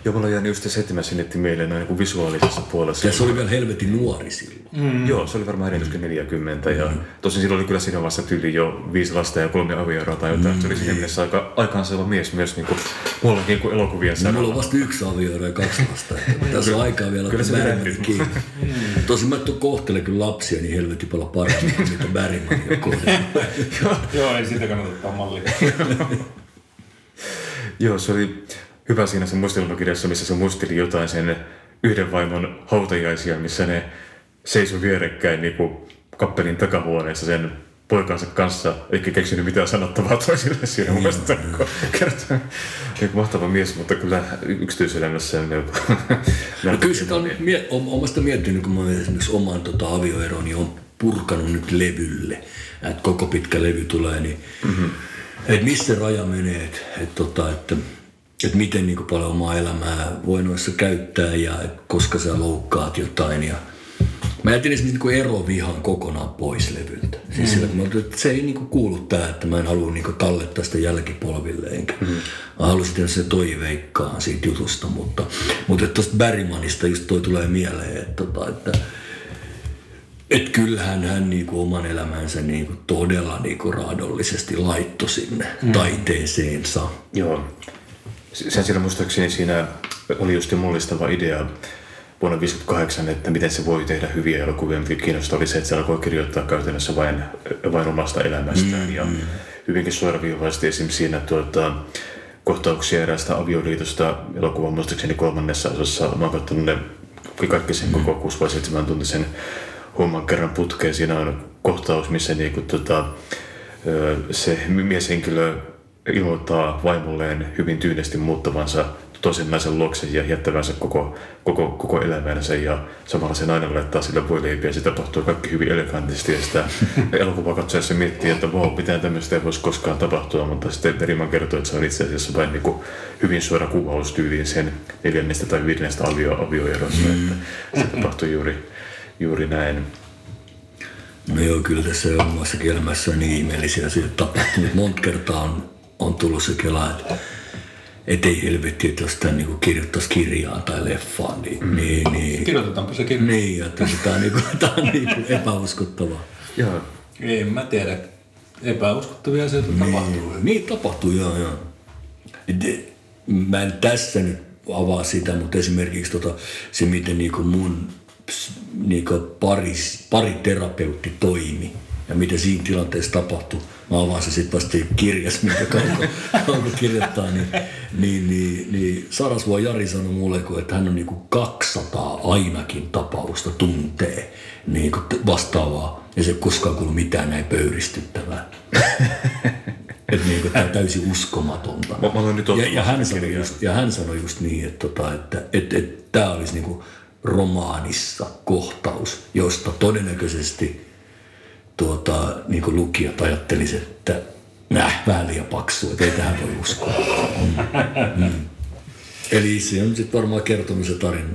Joo, mulla jäänyt just se seitsemän sinetti mieleen noin niin visuaalisessa puolessa. Ja se oli vielä helvetin nuori silloin. Mm. Joo, se oli varmaan ennen 40. Mm. Ja tosin silloin oli kyllä siinä vaiheessa tyyli jo viisi lasta ja kolme avioeroa tai jotain. Mm. Se oli siinä mielessä aika aikaansaava mies myös niin kuin, muullakin kuin elokuvien saralla. No, mulla on vasta yksi avioero ja kaksi lasta. Tässä on aikaa vielä kyllä se kiinni. Mm. Tosin mä kohtelen kyllä lapsia niin helvetin paljon paremmin kuin mitä Bergman Joo, ei siitä kannata ottaa mallia. Joo, se oli hyvä siinä se muistelmakirjassa, missä se muisteli jotain sen yhden vaimon hautajaisia, missä ne seisoi vierekkäin niin kuin kappelin takahuoneessa sen poikansa kanssa, eikä keksinyt mitään sanottavaa toisille siinä. Mun mielestä kertoo niin mahtava mies, mutta kyllä yksityiselämässä on melko... no, kyllä sitä on, mie- on, on miettinyt, kun mä esimerkiksi oman tota, avioeroni on purkanut nyt levylle, että koko pitkä levy tulee, niin mm-hmm. että missä raja menee, että, että, tota, että että miten niin paljon omaa elämää voi noissa käyttää ja koska sä loukkaat jotain. Ja mä jätin esimerkiksi niin erovihan kokonaan pois levyltä. Siis mm. sillä, kun mä että se ei niin kuulu tää, että mä en halua niin tallettaa sitä jälkipolville. Enkä. Mm. Mä halusin tehdä se toiveikkaan siitä jutusta, mutta, mutta tuosta Berrymanista just toi tulee mieleen, että, tota, että et kyllähän hän niinku oman elämänsä niinku todella niinku raadollisesti laittoi sinne mm. taiteeseensa. Joo. Sen siellä muistaakseni siinä oli just mullistava idea vuonna 1958, että miten se voi tehdä hyviä elokuvia, mikä kiinnostaa oli se, että se alkoi kirjoittaa käytännössä vain, vain omasta elämästään. Mm, ja mm. hyvinkin suoraviivaisesti esimerkiksi siinä tuota, kohtauksia eräästä avioliitosta elokuvan muistaakseni kolmannessa osassa. Mä oon katsonut ne kaikki sen koko 6 vai 7 tuntisen homman kerran putkeen. Siinä on kohtaus, missä niinku, tota, se mieshenkilö ilmoittaa vaimolleen hyvin tyynesti muuttavansa toisen naisen luokse ja jättävänsä koko, koko, koko elämänsä ja samalla se nainen laittaa sille voileipiä ja se tapahtuu kaikki hyvin elegantisti ja sitä elokuvakatsojassa miettii, että wow, mitään tämmöistä ei voisi koskaan tapahtua, mutta sitten Beriman kertoo, että se on itse asiassa vain niin kuin hyvin suora kuvaus tyyliin sen neljännestä tai viidennestä avio, avioerossa, mm. että se tapahtui juuri, juuri näin. No joo, kyllä tässä omassa elämässä on niin ihmeellisiä asioita tapahtunut. Monta kertaa on on tullut se kela, että et ei helvetti, että jos tämän niin kirjoittaisi kirjaa tai leffaan, niin... Mm. niin, niin Kirjoitetaanpa se kirja. Niin, että tämä on, niin kuin, tämä on niin kuin epäuskottavaa. Joo. En mä tiedä. Epäuskottavia asioita niin, tapahtuu. Niin tapahtuu, joo, joo. Et, mä en tässä nyt avaa sitä, mutta esimerkiksi tota, se, miten niin kuin mun niin kuin paris, terapeutti toimi ja mitä siinä tilanteessa tapahtui mä avaan se sitten vasta kirjas, minkä Kauko, Kauko kirjoittaa, niin, niin, niin, niin Sarasvuo Jari sanoi mulle, että hän on niin kuin 200 ainakin tapausta tuntee niin kuin vastaavaa, ja se ei koskaan kuulu mitään näin pöyristyttävää. että niin kuin, tämä täysin uskomatonta. Mä, mä nyt ja, ja, hän sanoi just, ja hän sanoi just niin, että, tota, että, että, että, että tämä olisi niin kuin romaanissa kohtaus, josta todennäköisesti – tuota, niin kuin lukijat ajattelisi, että näh, vähän liian paksu, että ei tähän voi uskoa. Mm. Mm. Eli se on sitten varmaan kertomisen tarina,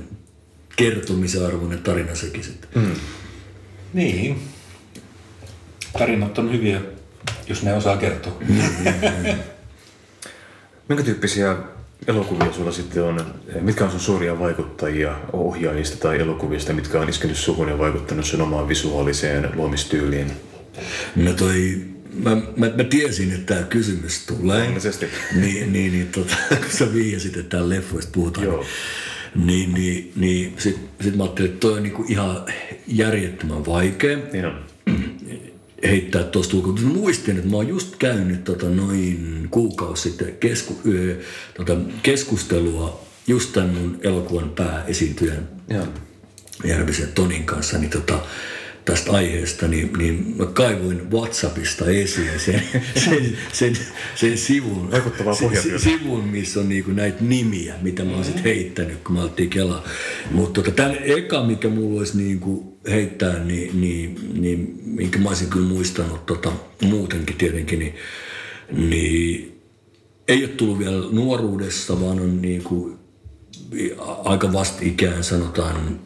kertomisen arvoinen tarina sekin sitten. Mm. Niin. Tarinat on hyviä, jos ne osaa kertoa. Mm. Minkä tyyppisiä elokuvia sulla sitten on, mitkä on sun suuria vaikuttajia ohjaajista tai elokuvista, mitkä on iskenyt suhun ja vaikuttanut sun omaan visuaaliseen luomistyyliin? No toi, mä, mä, mä tiesin, että tämä kysymys tulee. Luonnollisesti. Niin, niin, niin tota, kun sä viijasit, että täällä leffoista puhutaan. Joo. Niin, niin, niin sit, sit mä ajattelin, että toi on niinku ihan järjettömän vaikea. Niin on. Heittää tuosta ulkoa. Muistin, että mä oon just käynyt tota, noin kuukausi sitten kesku, ö, tota, keskustelua just tämän mun elokuvan pääesiintyjän. Järvisen Tonin kanssa, niin tota, tästä aiheesta, niin, niin mä kaivoin WhatsAppista esiin sen, sen, sen, sen sivun, Vaikuttavaa se- pohjatyötä. se- sivun, missä on niinku näitä nimiä, mitä mä oon sit heittänyt, kun mä oltiin Kela. Mutta tota, tämän eka, mikä mulla olisi niinku heittää, niin, niin, niin, minkä mä olisin kyllä muistanut tota, muutenkin tietenkin, niin, niin ei ole tullut vielä nuoruudessa, vaan on niinku aika vastikään sanotaan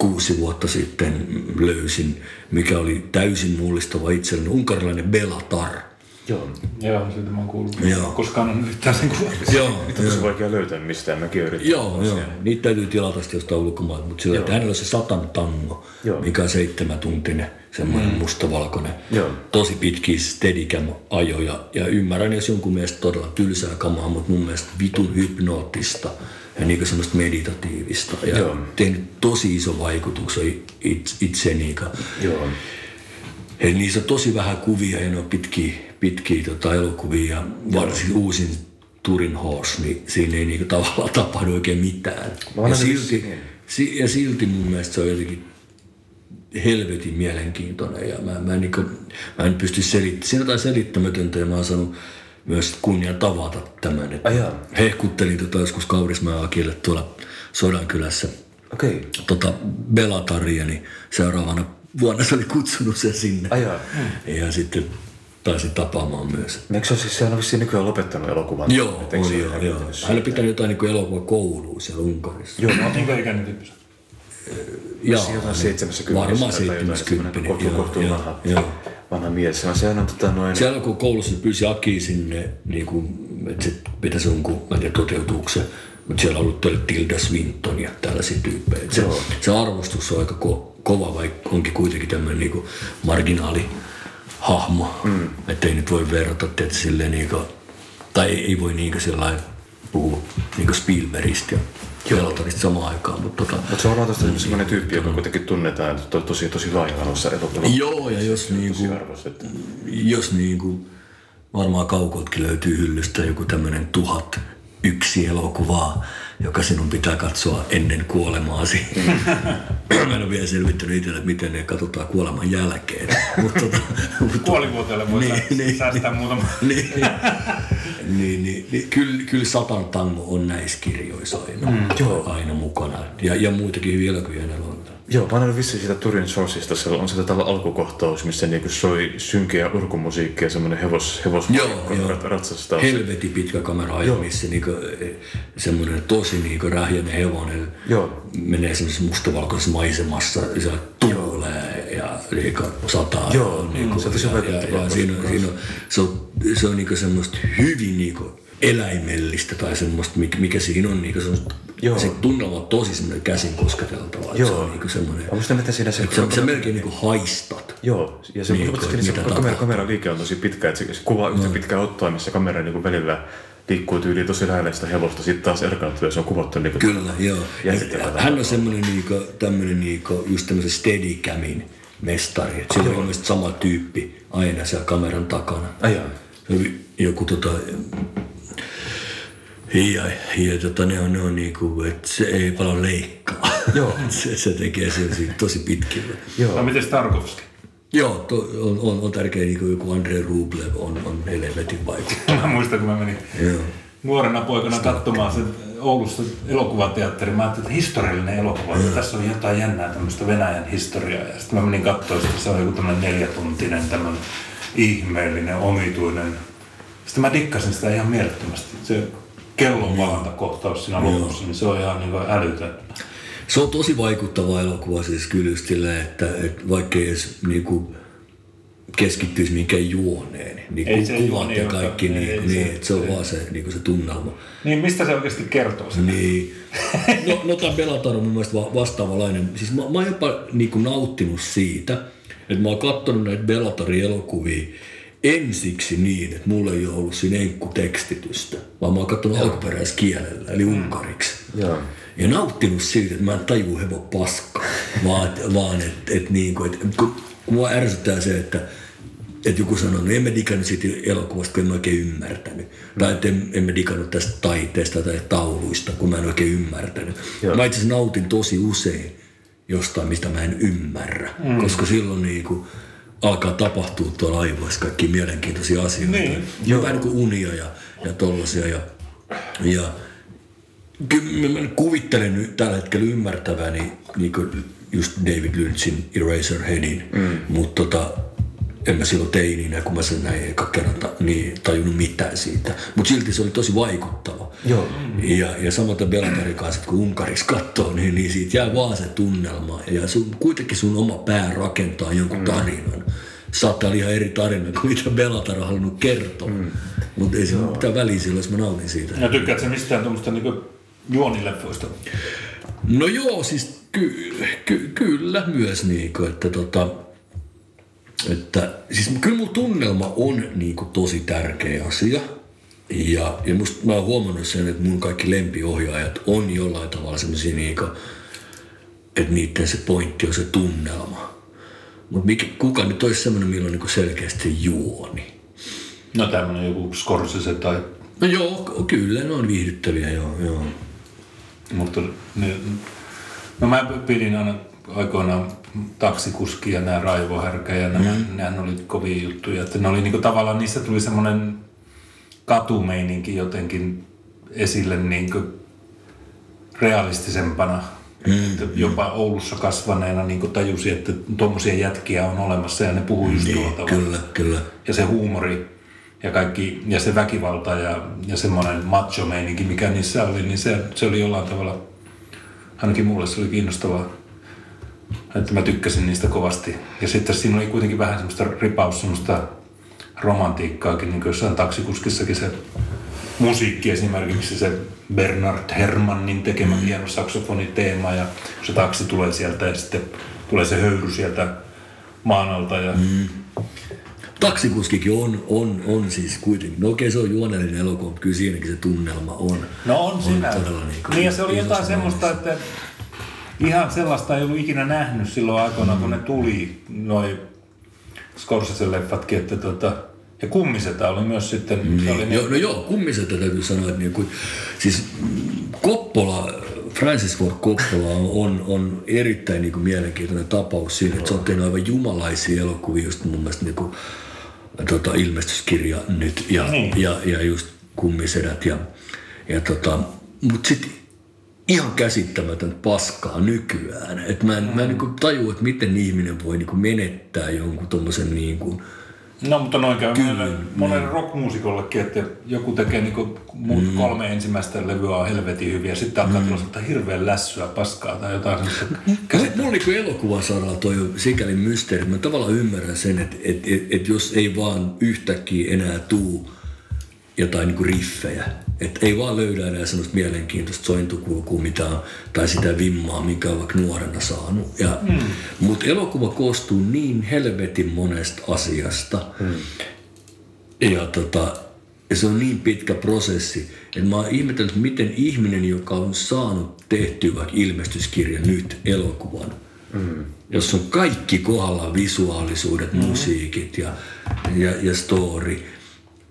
kuusi vuotta sitten löysin, mikä oli täysin mullistava itselleni, unkarilainen Belatar. Joo. Joo, siitä mä oon kuullut. Joo. Koskaan on yhtään sen kuullut. Joo, Nyt on tosi vaikea löytää mistään. Mäkin yritin. joo, joo. Niitä täytyy tilata sitten jostain ulkomailta, mutta sillä, että hänellä on se Satan tango, Joo. mikä on seitsemäntuntinen, semmoinen mm. mustavalkoinen. Joo. Tosi pitkiä steadicam ajoja ja ymmärrän, jos jonkun mielestä todella tylsää kamaa, mutta mun mielestä vitun hypnoottista ja niinku semmoista meditatiivista. Ja Joo. tehnyt tosi iso vaikutuksen itse, itseeni. Joo. Eli niissä on tosi vähän kuvia ja ne on pitkiä, pitkiä tota, elokuvia ja varsinkin uusin Turin Horse, niin siinä ei niinku tavallaan tapahdu oikein mitään. Ja silti, si, ja silti mun mielestä se on jotenkin helvetin mielenkiintoinen ja mä, mä, en, niinku, mä en pysty selittämään. Siinä on jotain selittämätöntä ja mä oon saanut myös kunnian tavata tämän. että Ai jaa. hehkuttelin tota joskus Kaurismäen Akille tuolla Sodankylässä Okei. Okay. tota Belataria, niin seuraavana vuonna se oli kutsunut sen sinne. Ai. Ja sitten pääsin tapaamaan myös. Eikö se ole siis, sehän on vissiin nykyään lopettanut elokuvan? Joo, se on ole joo, joo. Hän pitää jotain niin elokuvakoulua siellä Unkarissa. Joo, mä oon Minkä ikäinen tyyppi se? Joo, jotain 70 Varmaan tai jotain, 70. semmoinen kohtu, joo, kohtu vanha, joo. vanha mies. Se on, sehän on tota noin... Siellä kun koulussa pyysi Aki sinne, niin kuin, että se pitäisi jonkun, mä en tiedä toteutuuko se, mutta siellä on ollut Tilda Swinton ja tällaisia tyyppejä. Se, Joo. se arvostus on aika ko- kova, vaikka onkin kuitenkin tämmöinen niin marginaali hahmo. Mm. Että ei nyt voi verrata tietysti silleen niin kuin, tai ei, ei voi niin sellainen puhua niin kuin Spielbergistä ja Pelotarista samaan aikaan. Mutta tota, Mutta se on tosta semmoinen tyyppi, joka kuitenkin tunnetaan että to, tosi, tosi laaja-alaisessa elokuvassa. joo, ja jos niin arvostettu. jos niin kuin, varmaan kaukoltakin löytyy hyllystä joku tämmöinen tuhat yksi elokuvaa, joka sinun pitää katsoa ennen kuolemaasi. Mä en ole vielä selvittänyt itselle, miten ne katsotaan kuoleman jälkeen. Mutta tota, mutta- Puolivuotiaille voi Niin, niin, niin, säästää muutama. niin, niin, niin, niin, kyllä, kyllä Satan tango on näissä kirjoissa aina, mm, aina mukana. Ja, ja muitakin hyviä elokuvia. Joo, mä olen vissiin siitä Turin Sourceista. Se on se tällä alkukohtaus, missä niinku soi synkeä urkumusiikkia ja semmoinen hevos, hevos Joo, joo. rat, ratsastaa. Helvetin pitkä kamera ajo, missä niinku, eh, semmoinen tosi niinku rähjäinen hevonen Joo. menee semmoisessa mustavalkoisessa maisemassa ja se tuulee ja niinku sataa. Joo, niinku, se on tosi ja, ja, ja, siinä, on, siinä on, se on, se on niinku semmoista hyvin niinku eläimellistä tai semmoista, mikä, mikä siinä on. Niinku semmoista, Joo. Se tunnelma on tosi semmoinen käsin kosketeltava. että Se Joo. on niinku semmoinen, Mä muistan, että siinä se... se, se melkein niinku haistat. Joo, ja se, Niin, niin, kun- se, se, kamera, kamera liike on tosi pitkä, että se, se kuvaa yhtä pitkää ottoa, missä kamera niin välillä liikkuu tyyliin tosi lähellä sitä hevosta, sitten taas erkaantuu ja se on kuvattu niin kuin, Kyllä, joo. Jännittävää Hän on semmoinen niinku, tämmöinen niinku, just tämmöisen steadicamin mestari. Et Sillä on mielestäni sama tyyppi aina siellä kameran takana. Ai jaa. Se oli joku tota... Ja, ja tota, ne on, ne on niinku, että se ei paljon leikkaa. Joo. se, se tekee sen tosi pitkillä. No Joo, miten Tarkovski? Joo, to, on, on, on tärkeä niinku joku Andrei Rublev on, on helvetin vaikuttava. Mä muistan, kun mä menin Joo. nuorena poikana katsomaan sen Oulussa elokuvateatteri. Mä ajattelin, että historiallinen elokuva, että tässä on jotain jännää tämmöistä Venäjän historiaa. Ja sitten mä menin katsomaan, että se on joku tämmöinen neljätuntinen, tämmöinen ihmeellinen, omituinen. Sitten mä dikkasin sitä ihan mielettömästi. Se kellon valantakohtaus siinä lopussa, niin se on ihan niin älytön. Se on tosi vaikuttava elokuva siis silleen, että, että vaikka ei edes niinku keskittyisi mihinkään juoneen, niin Ei se kuvat juoni ja kaikki, ei niin, se- niin että se on vaan se, niinku se tunnelma. Niin mistä se oikeasti kertoo sen? Niin. No, no tämä Bellator on mun mielestä va- vastaavalainen. Siis mä, mä oon jopa niinku nauttinut siitä, että mä oon katsonut näitä Bellatorin elokuvia ensiksi niin, että mulla ei ole ollut siinä enkkutekstitystä, vaan mä oon katsonut alkuperäiskielellä, eli unkariksi. Joo. Ja nauttinut siitä, että mä en tajua hevon paskaa, vaan, vaan että et niinku, et, kun kun mua ärsyttää se, että että joku sanoo, no emme digannut siitä elokuvasta, kun en oikein ymmärtänyt. Mm. Tai että emme digannut tästä taiteesta tai tauluista, kun mä en oikein ymmärtänyt. Joo. Mä itse asiassa nautin tosi usein jostain, mistä mä en ymmärrä. Mm. Koska silloin niin kuin alkaa tapahtua tuolla aivoissa kaikki mielenkiintoisia asioita. Niin. Joo. Vähän niin kuin unia ja, ja tollasia. Ja, ja kyllä mä kuvittelen nyt tällä hetkellä ymmärtäväni niin kuin just David Lynchin Eraserheadin, mm. mutta tota, en mä silloin teininä, kun mä sen näin eka kerran niin tajunnut mitään siitä. Mutta silti se oli tosi vaikuttava. Joo. Ja, ja samalta Belkarin kanssa, kun Unkarissa katsoo, niin, niin siitä jää vaan se tunnelma. Ja sun, kuitenkin sun oma pää rakentaa jonkun mm. tarinan. Saattaa olla ihan eri tarina kuin mitä Belatar on halunnut kertoa. Mm. Mutta ei sillä mitään väliä silloin, jos mä nautin siitä. Ja tykkäätkö mistään tuommoista niin juonileffoista? No joo, siis ky- ky- kyllä myös niin kuin, että tota, että siis kyllä mun tunnelma on niin kuin tosi tärkeä asia. Ja, ja musta mä oon huomannut sen, että mun kaikki lempiohjaajat on jollain tavalla semmoisia niin kuin, että niiden se pointti on se tunnelma. Mutta kuka nyt olisi semmoinen, millä on niin kuin selkeästi juoni? No tämmöinen joku Scorsese tai... No joo, kyllä ne on viihdyttäviä, joo. joo. Mutta ne, no mä pidin aina aikoinaan taksikuski ja nämä raivohärkä ja nämä, mm. nämä oli kovia juttuja. Että ne oli niinku tavallaan, niistä tuli semmoinen katumeininki jotenkin esille niinku realistisempana. Mm. Että jopa Oulussa kasvaneena niin tajusi, että tuommoisia jätkiä on olemassa ja ne puhuu just niin, tuolla Kyllä, kyllä. Ja se huumori ja kaikki, ja se väkivalta ja, ja semmoinen macho-meininki, mikä niissä oli, niin se, se oli jollain tavalla, ainakin mulle se oli kiinnostavaa että mä tykkäsin niistä kovasti. Ja sitten siinä oli kuitenkin vähän semmoista ripaus, semmoista romantiikkaakin, niin kuin jossain taksikuskissakin se musiikki esimerkiksi se Bernard Hermannin tekemä mm. hieno saksofoniteema ja se taksi tulee sieltä ja sitten tulee se höyry sieltä maan alta. Ja... Mm. Taksikuskikin on, on, on siis kuitenkin, no okei se on juonellinen elokuva, mutta kyllä siinäkin se tunnelma on. No on, on siinä. Todella niin, niin ja se oli jotain semmoista, että ihan sellaista ei ollut ikinä nähnyt silloin aikoina, mm. kun ne tuli, noin Scorsese-leffatkin, että tota, ja kummiseta oli myös sitten... Niin. Oli niin... no joo, kummiseta täytyy sanoa, että niin kuin, siis Koppola, Francis Ford Coppola on, on erittäin niin kuin, mielenkiintoinen tapaus siinä, että se on tehnyt aivan jumalaisia elokuvia, just mun mielestä niin kuin, tota, ilmestyskirja nyt ja, niin. ja, ja just kummisedät ja, ja tota, mutta sitten ihan käsittämätön paskaa nykyään. Et mä en, mm. mä en niin kuin tajua, että miten ihminen voi niin kuin menettää jonkun tommosen niin kuin No, mutta noin käy monelle, monelle niin. rockmuusikollekin, että joku tekee niin mun mm. kolme ensimmäistä levyä on helvetin hyviä, sitten alkaa mm. tulla hirveän lässyä paskaa tai jotain semmoista. Mulla niin elokuvasaralla toi on sikäli mysteeri. Mä tavallaan ymmärrän sen, että et, et, et jos ei vaan yhtäkkiä enää tuu jotain niin kuin riffejä. Että ei vaan löydä enää semmoista mielenkiintoista sointukulkua mitä on, tai sitä vimmaa, mikä on vaikka nuorena saanut. Ja, mm. Mutta elokuva koostuu niin helvetin monesta asiasta. Mm. Ja, tota, ja se on niin pitkä prosessi, että mä oon ihmetellyt, miten ihminen, joka on saanut tehtyä vaikka ilmestyskirja nyt elokuvan, mm. jossa on kaikki kohdalla visuaalisuudet, mm. musiikit ja, ja, ja story –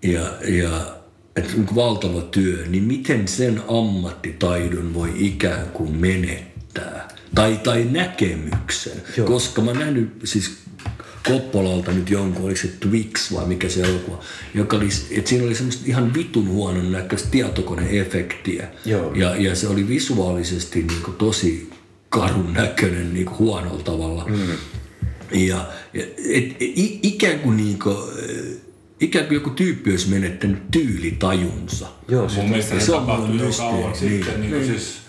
ja, ja että valtava työ, niin miten sen ammattitaidon voi ikään kuin menettää? Tai, tai näkemyksen. Joo. Koska mä nähnyt siis Koppolalta nyt jonkun, oliko se Twix vai mikä se elokuva, joka oli, että siinä oli semmoista ihan vitun huonon näköistä tietokoneefektiä. Joo. Ja, ja se oli visuaalisesti niin kuin tosi karun näköinen niin kuin huonolla tavalla. Mm. Ja, ja et, et, ikään kuin, niin kuin ikään kuin joku tyyppi olisi menettänyt tyylitajunsa. Joo, mun mielestä se, tapahtui jo kauan sitten. Niin, niin. Siis,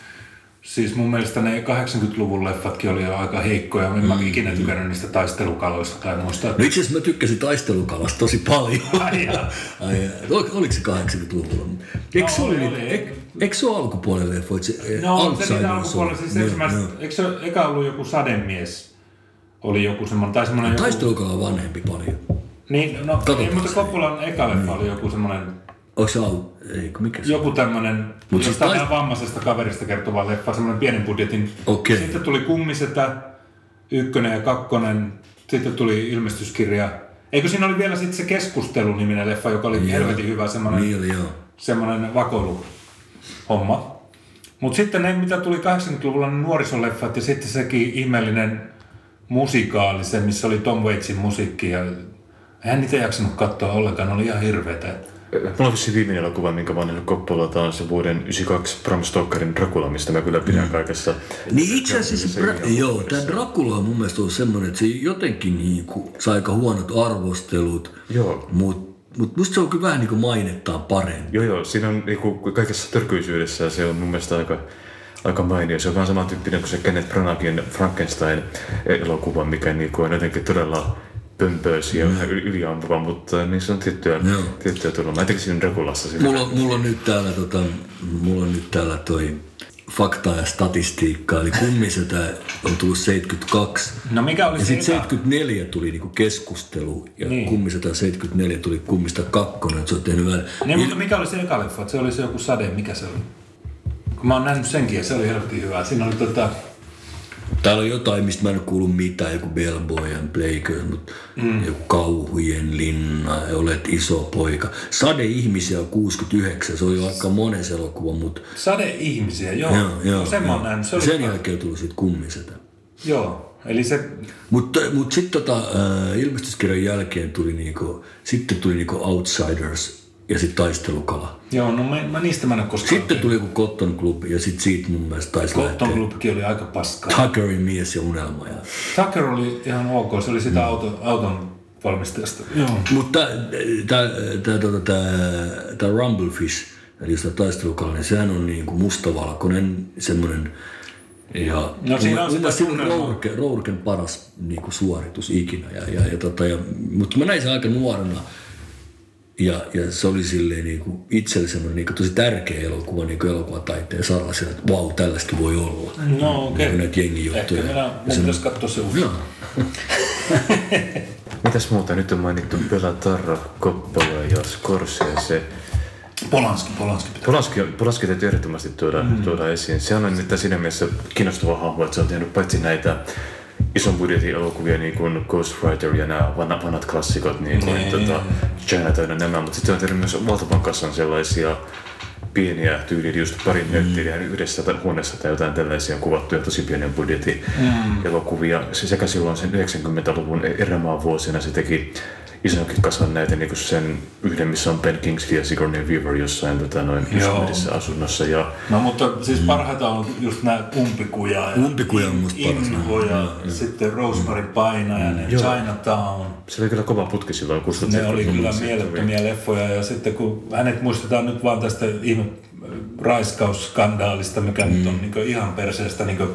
siis mun mielestä ne 80-luvun leffatkin oli jo aika heikkoja. En mm. mä ikinä tykännyt niistä taistelukaloista tai muista. No itse asiassa mä tykkäsin taistelukalasta tosi paljon. Ai, Ai Oliko se 80-luvulla? Eikö no, se, oli, oli, eikö, eikö se ole alkupuolelle leffoit? Se, no, se niitä alkupuolelle. Siis no, no. Eikö se eka ollut joku sademies? Oli joku semmoinen, tai semmoinen joku... Taistelukala on vanhempi paljon. Niin, no Katsotaan ei, mutta Koppolan eka leffa oli joku semmoinen... Onko se ollut? Ei, mikä se Joku tämmönen, Mut siis tais... vammaisesta kaverista kertova leffa, semmoinen pienen budjetin. Okay. Sitten tuli Kummisetä, ykkönen ja kakkonen, sitten tuli ilmestyskirja. Eikö siinä oli vielä sitten se keskustelu-niminen leffa, joka oli Joo. helvetin hyvä, semmoinen, Niin joo. semmoinen vakoiluhomma. Mutta sitten ne, mitä tuli 80-luvulla, ne nuorisoleffat ja sitten sekin ihmeellinen musikaali, se missä oli Tom Waitsin musiikki. Ja eihän niitä jaksanut katsoa ollenkaan, ne oli ihan hirveetä. Mulla on vissiin viimeinen elokuva, minkä mä oon nähnyt Koppolalta, on se vuoden 92 Bram Stokerin Dracula, mistä mä kyllä pidän kaikessa. Niin itse asiassa, Se- Bra- joo, tämä Dracula on mun mielestä ollut semmoinen, että se jotenkin niinku sai aika huonot arvostelut, Joo. mutta mut musta se on kyllä vähän niinku mainettaan parempi. Joo, joo, siinä on niinku, kaikessa törkyisyydessä se on mun mielestä aika, aika mainio. Se on vähän samantyyppinen kuin se Kenneth Branaghin Frankenstein-elokuva, mikä niinku on jotenkin todella pömpöösi ja vähän yli- yliampuva, mutta niin se on tiettyä, Joo. tiettyä tuloa. Mä tekin siinä Draculassa sillä. Mulla, on- mulla on nyt täällä, tota, mulla on nyt täällä toi fakta ja statistiikka, eli kummisetä on tullut 72. No mikä oli Ja se sitten eka? 74 tuli niinku keskustelu ja Niin. niin. kummisetä 74 tuli kummista kakkonen, että se on tehnyt vähän... Niin, mutta mikä oli se eka leffa? Se oli se joku sade, mikä se oli? Kun mä oon nähnyt senkin ja se oli helvetin hyvä. Siinä oli tota... Täällä on jotain, mistä mä en ole kuullut mitään, joku Bellboy and Blakers, mutta mm. joku Kauhujen linna, ja olet iso poika. Sade ihmisiä on 69, se oli aika monen elokuva, mutta Sade ihmisiä, joo. joo, joo, sen mä joo. nähnyt. Se oli sen jälkeen tuli sitten kummisetä. Joo, eli se... Mutta mut sitten tota, äh, ilmestyskirjan jälkeen tuli niinku, sitten tuli niinku Outsiders ja sitten Taistelukala. Joo, no mä, mä niistä mä en ole koskaan... Sitten tuli joku Cotton Club ja sitten siitä mun mielestä taisi Cotton lähteä Clubkin oli aika paskaa. Tuckerin mies ja unelma. Ja... Tucker oli ihan ok, se oli sitä auto, auton valmistajasta. Joo. Mutta tämä Rumblefish, eli tämä taistelukala, niin sehän on niinku mustavalkoinen semmoinen ja No siinä on sitä mielestä se on tunnelmaa. Rourke, Rourken paras niinku suoritus ikinä. Ja, ja, ja, tota, ja, mutta mä näin sen aika nuorena. Ja, ja se oli silleen niinku itselle semmoinen niinku tosi tärkeä elokuva niinku elokuvataiteen saralla. Sillä, että vau, tällaistakin voi olla. No okei. Niinku näitä jengijuttuja. Ehkä minä, mun pitäisi katsoa se uusi. Mitäs muuta? Nyt on mainittu Bellatarra, Coppola ja Scorsese. Polanski, Polanski pitää. Polanski, Polanski täytyy ehdottomasti tuoda, mm. tuoda esiin. Se on nimittäin siinä mielessä kiinnostava hahmo, että se on tehnyt paitsi näitä ison budjetin elokuvia niin kuin Ghost Rider ja nämä vanhat, vanhat klassikot, niin kuin Niin. tota, Chinatown ja nämä, mutta sitten on tehnyt myös valtavan kassan sellaisia pieniä tyyliä, just pari nöttiä mm. yhdessä tai huoneessa tai jotain tällaisia kuvattuja tosi pienen budjetin mm. elokuvia. Se sekä silloin sen 90-luvun erämaan vuosina se teki isonkin kasan näitä niin kuin sen yhden, missä on Ben Kingsley ja Sigourney Weaver jossain tota, noin asunnossa. Ja No mutta siis parhaita on just nämä umpikuja ja Umpikuja on musta paras. Ja sitten Rosemary Painajainen, Chinatown. se oli kyllä kova putki silloin 60 Ne oli kyllä mielettömiä leffoja ja sitten kun hänet muistetaan nyt vaan tästä ihme raiskausskandaalista, mikä mm. nyt on niin ihan perseestä, niin kuin,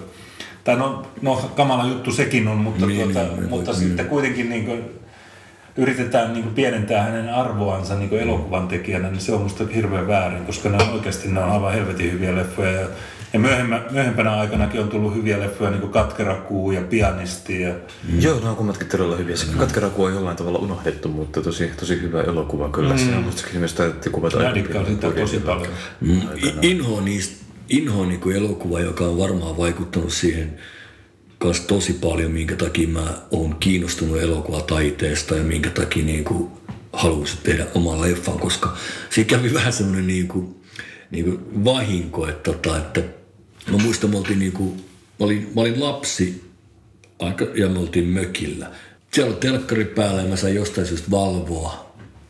tai no, no kamala juttu sekin on, mutta, Niin, tuota, niin, mutta niin. sitten kuitenkin niin kuin, yritetään niin kuin pienentää hänen arvoansa niin kuin elokuvan tekijänä, niin se on musta hirveän väärin, koska ne on oikeasti ne on aivan helvetin hyviä leffoja. Ja, ja myöhemmä, myöhempänä aikanakin on tullut hyviä leffoja, niin kuin Katkerakuu ja Pianisti. Ja, Mm. Joo, ne on kummatkin todella hyviä. Se Katkeraku on jollain tavalla unohdettu, mutta tosi, tosi hyvä elokuva kyllä. Mm. Se on mustakin myös kuvata Mä dikkaan sitä tosi paljon. Mm, Inho on, niistä, Inho on niinku elokuva, joka on varmaan vaikuttanut siihen kas tosi paljon, minkä takia mä oon kiinnostunut elokuvataiteesta ja minkä takia niinku halusin tehdä oman leffan, koska siinä kävi vähän semmoinen niinku, niinku vahinko, että, tota, että mä muistan, me oltiin niinku, mä olin, mä olin lapsi aika, ja me oltiin mökillä. Siellä oli telkkari päällä ja mä sain jostain syystä valvoa.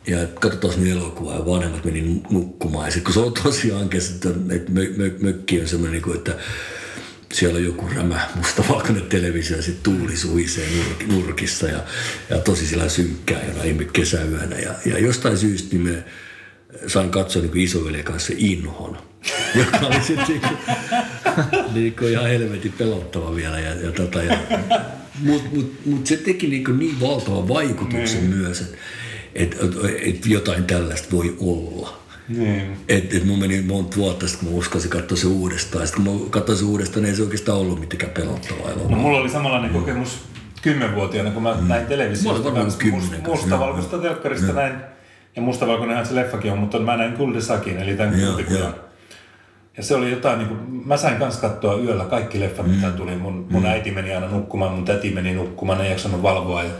Ja katsotaan nyt elokuvaa ja vanhemmat meni nukkumaan. Ja sitten kun se on tosiaan että että mö, mö, mökki on semmoinen, niin että siellä on joku rämä mustavalkoinen televisio ja sitten tuuli suhisee nurk, nurkissa ja, ja tosi sillä synkkää ja viime kesäyönä. Ja, ja jostain syystä niin me sain katsoa niin isoveljen kanssa Inhon, joka oli sitten niin kuin, niin kuin ihan helvetin pelottava vielä. Ja, ja, tota, ja, Mutta mut, mut se teki niin, kuin niin valtavan vaikutuksen mm. myös, että et, et, et jotain tällaista voi olla. Niin. Et, et mun meni monta vuotta sitten, kun mä uskalsin katsoa se uudestaan. Sitten kun mä katsoin se uudestaan, niin ei se oikeastaan ollut mitenkään pelottavaa. No mulla oli samanlainen kokemus kymmenvuotiaana, kun mä näin Mä olin televisiosta kymmenen must- mustavalkoista telkkarista näin. Ja mustavalkoinenhan se leffakin on, mutta mä näin Kuldesakin, eli tämän kultikujan. Ja se oli jotain, niin kuin, mä sain kanssa katsoa yöllä kaikki leffat, mitä tuli. Mun, mun äiti meni aina nukkumaan, mun täti meni nukkumaan, ei jaksanut valvoa. Ja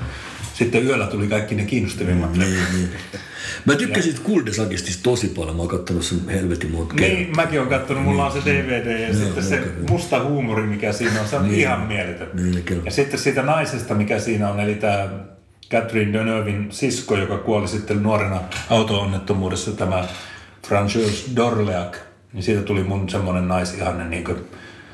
sitten yöllä tuli kaikki ne kiinnostavimmat leffat. Niin, niin. Mä tykkäsin siitä Kuldesagistista tosi paljon. Mä oon kattonut sen helvetin monta kertaa. Niin, mäkin oon kattonut, mulla on se DVD ja sitten se musta huumori, mikä siinä on, se on ihan mieletön. Niin, kyllä. Ja sitten siitä naisesta, mikä siinä on, eli tämä Catherine Deneuvein sisko, joka kuoli sitten nuorena auto-onnettomuudessa, tämä Frances Dorleac, niin siitä tuli mun semmoinen naisihanne niin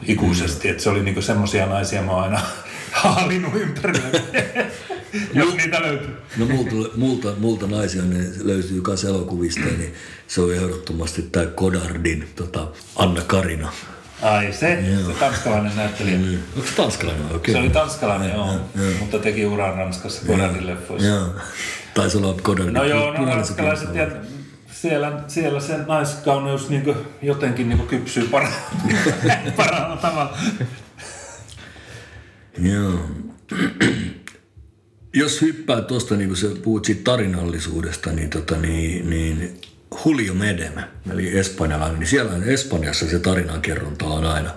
ikuisesti, että se oli niin semmoisia naisia mä oon aina haalinut ympärillä, jos niitä löytyy. No multa, multa, multa naisia ne löytyy myös elokuvista, niin se on ehdottomasti tämä Godardin tota, Anna Karina. Ai se, se tanskalainen näyttelijä. Onko se tanskalainen oikein? Se oli tanskalainen, joo, mutta teki uran Ranskassa Godardin leffoissa. Joo. Taisi olla Godardin No joo, no ranskalaiset ja siellä, siellä se naiskauneus niin jotenkin niin kypsyy parhaalla tavalla. Joo. Jos hyppää tuosta, niin kun sä puhut siitä tarinallisuudesta, niin, tota, niin, niin Julio Medem, eli espanjalainen, niin siellä Espanjassa se tarinankerronta on aina.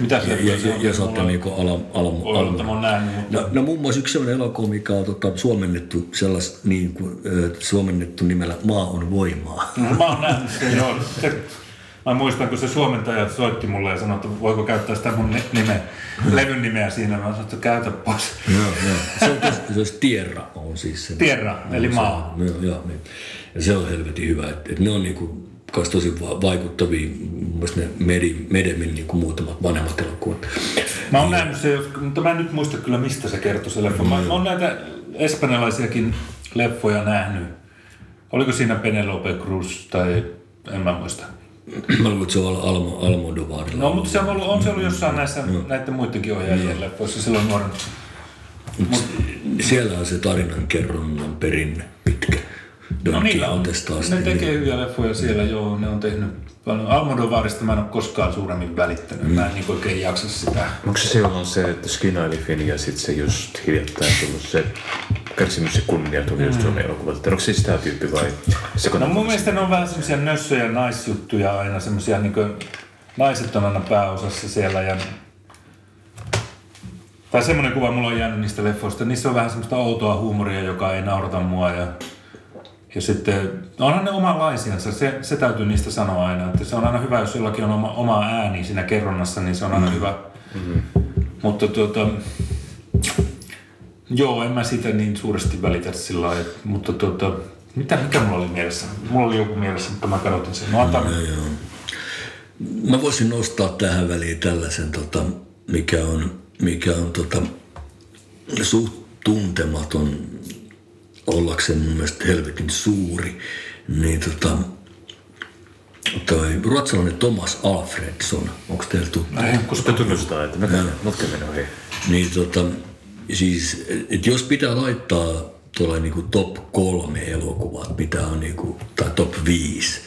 Mitä se ja, on? ja, ja Mulla- niinku alam, alam, oon nähnyt, mutta... No, no muun muassa yksi sellainen elokuva, mikä on tota, suomennettu, sellais, niin kuin, suomennettu nimellä Maa on voimaa. No, mä oon nähnyt sen, joo. Se, mä muistan, kun se suomentaja soitti mulle ja sanoi, että voiko käyttää sitä mun ni- nimeä, levyn nimeä siinä. Mä sanoin, että käytä pois. joo, joo. Se on tos, se olisi Tierra on siis se. Tierra, eli se maa. on, Joo, joo, niin. Ja se on helvetin hyvä. Että, että ne on niinku, kans tosi va- vaikuttavia, mielestä ne Medi, Medemin niinku muutamat vanhemmat elokuvat. Mä oon nähnyt se, mutta mä en nyt muista kyllä mistä se kertoi se leffa. Mä, mä oon näitä espanjalaisiakin leffoja nähnyt. Oliko siinä Penelope Cruz tai en mä muista. Mä luulen, että se on Almo, Almodovarilla. No, mutta se on ollut, on se ollut jossain näissä näiden muidenkin ohjaajien leffoissa silloin nuoren. Mut siellä on se tarinan kerronnan perinne pitkä. Don No niillä on. Asti. Ne tekee hyviä leffoja siellä, joo, ne on tehnyt paljon. Almodovarista mä en ole koskaan suuremmin välittänyt. Mä en niin oikein jaksa sitä. Onko se silloin se, että Skinalifin ja sitten se just hiljattain tullut se kärsimys ja kunnia tuli just Suomen elokuvalta. Onko se sitä tyyppi vai se No mun mielestä ne on vähän semmoisia nössöjä naisjuttuja aina, semmoisia niin naiset on aina pääosassa siellä ja tai semmoinen kuva mulla on jäänyt niistä leffoista. Niissä on vähän semmoista outoa huumoria, joka ei naurata mua ja ja sitten, no onhan ne omanlaisiansa, se, se täytyy niistä sanoa aina, että se on aina hyvä, jos jollakin on oma, oma ääni siinä kerronnassa, niin se on aina mm. hyvä. Mm-hmm. Mutta tuota, joo, en mä siitä niin suuresti välitä sillä lailla, että- mutta tuota, mitä, mikä mulla oli mielessä? Mulla oli joku mielessä, mutta mä kadotin sen. No antaa, Joo, joo. Mä voisin nostaa tähän väliin tällaisen, tota, mikä on, mikä on tota, suht tuntematon ollakseen mun mielestä helvetin suuri. Niin tota, toi ruotsalainen Thomas Alfredsson, onko teillä tuttu? ei, Kun koska tunnustaa, että mä käyn notkeminen ohi. Niin tota, siis, et jos pitää laittaa tuolla niinku top kolme elokuvat, mitä on niinku, tai top viisi,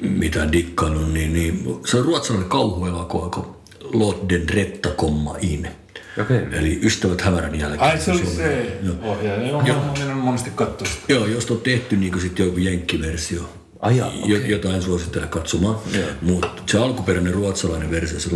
mitä on dikkannut, niin, niin se on ruotsalainen kauhuelokuva, kun Lord den Retta komma in. Okei. Eli Ystävät hämärän jälkeen. Ai se oli on- se Joo. ohjaaja. Joo, joo. mä oon monesti katsoa sitä. Joo, josta on tehty niin sitten joku jenkkiversio. Ai jaa, Jo- Jota en suosittele katsomaan. Mutta se alkuperäinen ruotsalainen versio, se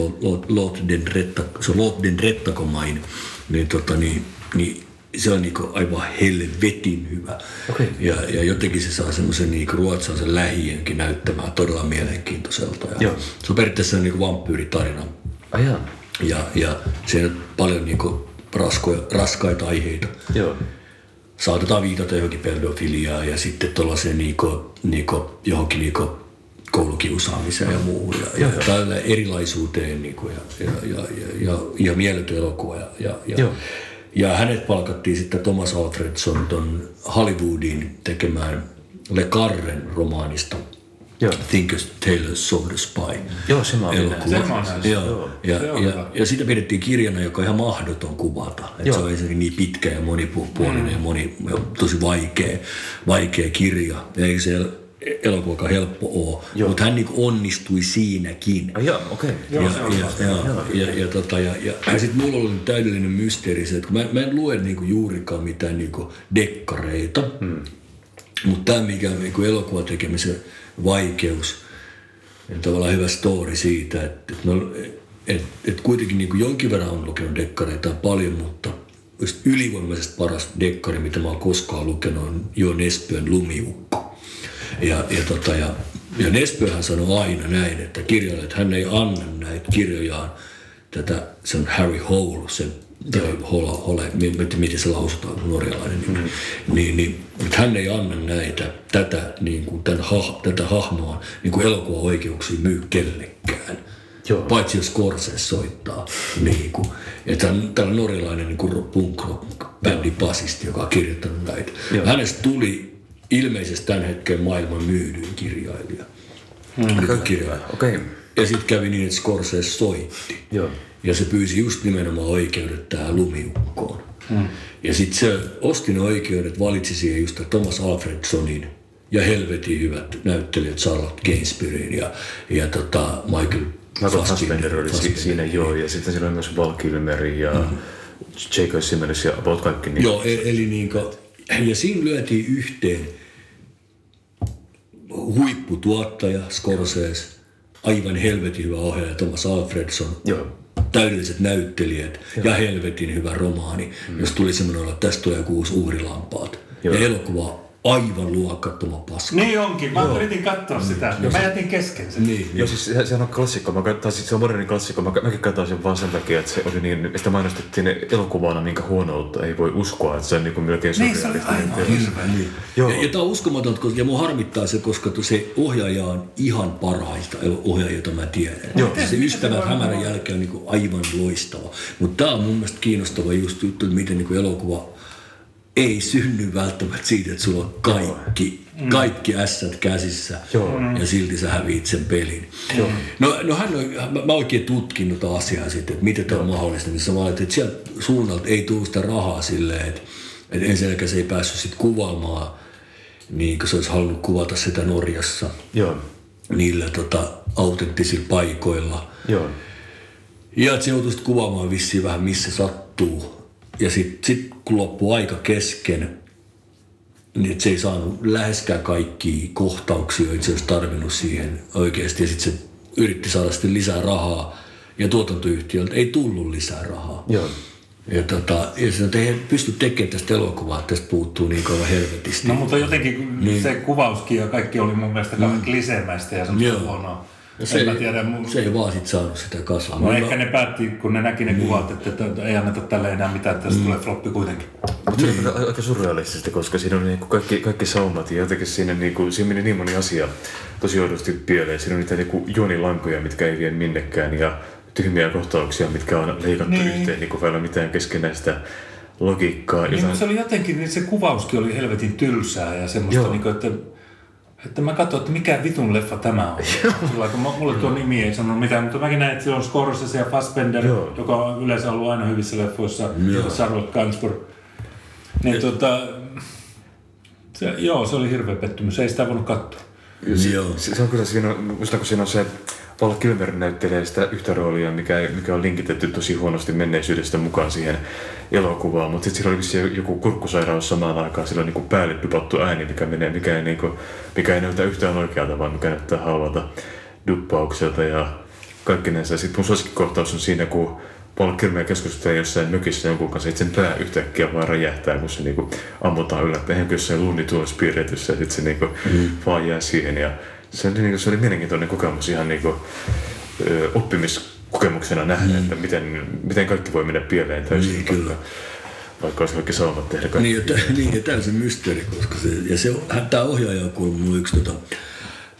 Lord den Retta, se Lord den Rettakomain, niin, tota, niin, niin se on niinku aivan helvetin hyvä. Okei. Ja, ja jotenkin se saa semmoisen niinku ruotsalaisen lähienkin näyttämään todella mielenkiintoiselta. Ja Joo. Se on periaatteessa niinku vampyyritarina. Ai jaa. Ja, ja siinä on paljon niinku raskoja, raskaita aiheita Joo. saatetaan viitata johonkin pedofiliaan ja sitten tuollaiseen niinku, niinku, johonkin niinku koulukiusaamiseen ja muuhun ja, ja tällä erilaisuuteen niinku, ja, ja, ja, ja, ja, ja mieletön elokuva. Ja, ja, ja, Joo. ja hänet palkattiin sitten Thomas Alfredson ton Hollywoodin tekemään Le Carren romaanista Joo. Think a Tale of the Spy. Joo, se mä elokuva. oon nähnyt. Joo. Ja, Se on ja, hyvä. ja sitä pidettiin kirjana, joka on ihan mahdoton kuvata. Et Joo. se on ensinnäkin niin pitkä ja monipuolinen mm. ja, moni, tosi vaikea, vaikea kirja. Ja ei se elokuvakaan helppo ole. Mutta hän niinku onnistui siinäkin. Jaa, okei. Ja, ja, ja, ja, ja, tota, ja, ja, ja sitten mulla oli täydellinen mysteeri se, että kun mä, mä en lue niinku juurikaan mitään niinku dekkareita, hmm. mutta tämä mikä on niinku elokuvan tekemisen vaikeus, Ja tavallaan hyvä story siitä, että, että, no, että, että kuitenkin niin kuin jonkin verran on lukenut dekkareita paljon, mutta ylivoimaisesti paras dekkari, mitä mä oon koskaan lukenut, on Jo Nespön Lumiukko. Ja, ja, tota, ja, ja Nespöhän sanoi aina näin, että kirjalle, että hän ei anna näitä kirjojaan tätä, se on Harry Hole, se Hole, Hole miten, miten se lausutaan, norjalainen nimi, mm. niin, niin että hän ei anna näitä, tätä, niin kuin, tämän, ha, tätä hahmoa niin kuin elokuvaoikeuksia myy kellekään. Joo. Paitsi jos Scorsese soittaa. Niin kuin, että hän, tällä norjalainen niin kuin punk bändi basisti, joka on kirjoittanut näitä. Joo. Hänestä tuli ilmeisesti tämän hetken maailman myydyin kirjailija. Mm. Kirja. Okay. Ja sitten kävi niin, että Scorsese soitti. Joo. Ja se pyysi just nimenomaan oikeudet tähän lumiukkoon. Mm. Ja sitten se osti ne oikeudet, valitsi siihen just Thomas Alfredsonin ja helvetin hyvät näyttelijät Charlotte Gainsburyn ja, ja tota Michael Michael Fassbender oli Fassbender, siinä, joo, ja sitten siinä oli myös Val Kilmer ja mm. J.K. Simmons ja about kaikki. Niin. Joo, e- eli niin kuin, ja siinä lyötiin yhteen huipputuottaja Scorsese, aivan helvetin hyvä ohjaaja Thomas Alfredson, Joo. Täydelliset näyttelijät Joo. ja helvetin hyvä romaani, mm. jos tuli semmoinen että tästä tulee kuusi uurilampaat. Joo. Ja elokuva aivan luokattoman paska. Niin onkin. Mä Joo. yritin katsoa mm. sitä. Ja mä jätin kesken sen. Niin. Joo, siis se, se on klassikko. Mä, tai siis se on moderni klassikko. Mä, mäkin katsoin sen vaan sen takia, että se oli niin, sitä mainostettiin elokuvana, minkä huonoutta ei voi uskoa, että se on niin kuin melkein Niin, se oli aivan hirveä. Niin. Joo. Ja, ja tämä on uskomaton, ja mua harmittaa se, koska se ohjaaja on ihan parhaista ohjaajia, jota mä tiedän. Joo. Se ystävät hämärän jälkeen on niin kuin aivan loistava. Mutta tämä on mun mielestä kiinnostava just juttu, että miten niin kuin elokuva ei synny välttämättä siitä, että sulla on kaikki, mm. kaikki ässät käsissä Joo. ja silti sä häviit sen pelin. Joo. No, no hän on, mä, oikein tutkinut asiaa sitten, että miten tämä on mahdollista, missä mä että sieltä suunnalta ei tule sitä rahaa silleen, että, että ensinnäkään se ei päässyt sitten kuvaamaan niin kuin se olisi halunnut kuvata sitä Norjassa. Joo. Niillä tota, autenttisilla paikoilla. Joo. Ja että se joutui kuvaamaan vissiin vähän missä sattuu ja sitten sit, kun loppui aika kesken, niin se ei saanut läheskään kaikki kohtauksia, joita se olisi tarvinnut siihen oikeasti. Ja sitten se yritti saada sitten lisää rahaa ja tuotantoyhtiöltä ei tullut lisää rahaa. Joo. Ja, tota, ja se ei pysty tekemään tästä elokuvaa, että tästä puuttuu niin kauan helvetisti. No mutta jotenkin niin. se kuvauskin ja kaikki oli mun mielestä mm. kliseemäistä ja semmoista huonoa. Ja se, en tiedä, mun... se ei vaan sit saanut sitä kasvamaan. No, no ehkä ne päätti, kun ne näki ne kuvat, että, että, että ei anneta tälle enää mitään, että tästä mm. tulee floppi kuitenkin. Mutta se oli mm. aika surrealistista, koska siinä oli niinku kaikki, kaikki saumat ja jotenkin siinä, niinku, siinä meni niin moni asia tosi oudosti pieleen. Siinä on niitä niinku juonilankoja, mitkä ei vie minnekään ja tyhmiä kohtauksia, mitkä on leikattu niin. yhteen niin kuin mitään keskenäistä logiikkaa. Niin, se oli jotenkin, niin se kuvauskin oli helvetin tylsää ja semmoista, niin kuin, että että mä katsoin, että mikä vitun leffa tämä on. Sillä kun mulle tuo nimi ei sanonut mitään, mutta mäkin näin, että siellä on Scorsese ja Fassbender, Joo. joka on yleensä ollut aina hyvissä leffoissa, Joo. Charlotte Gainsbourg. Niin tuota, se, joo, se oli hirveä pettymys, ei sitä voinut katsoa. Joo. Se, se on kyllä siinä, kun siinä on se Paula Kilmer näyttelee sitä yhtä roolia, mikä, mikä on linkitetty tosi huonosti menneisyydestä mukaan siihen elokuvaan, mutta sitten siellä oli joku kurkkusairaus samaan aikaan, sillä on niin päälle dupattu ääni, mikä, menee, mikä, ei, niin kuin, mikä ei näytä yhtään oikealta, vaan mikä näyttää halvalta duppaukselta ja kaikkinensa. Sitten mun suosikkikohtaus on siinä, kun Paul Kilmer keskustelee jossain mökissä jonkun kanssa, että sen pää yhtäkkiä vaan räjähtää, kun se niinku ammutaan yllättäen. Jossain luunituossa piirretyssä ja sitten se niinku mm. vaan jää siihen. Ja se oli, niinku, se oli mielenkiintoinen kokemus ihan niinku, ö, oppimiskokemuksena nähdä, mm. että miten, miten kaikki voi mennä pieleen täysin. Niin, kyllä. Vaikka olisi kaikki saumat tehdä kaikki. Niin, ja, niin, ja täysin mysteeri, koska se, ja se, hän, tämä ohjaaja on kuullut yksi, tota,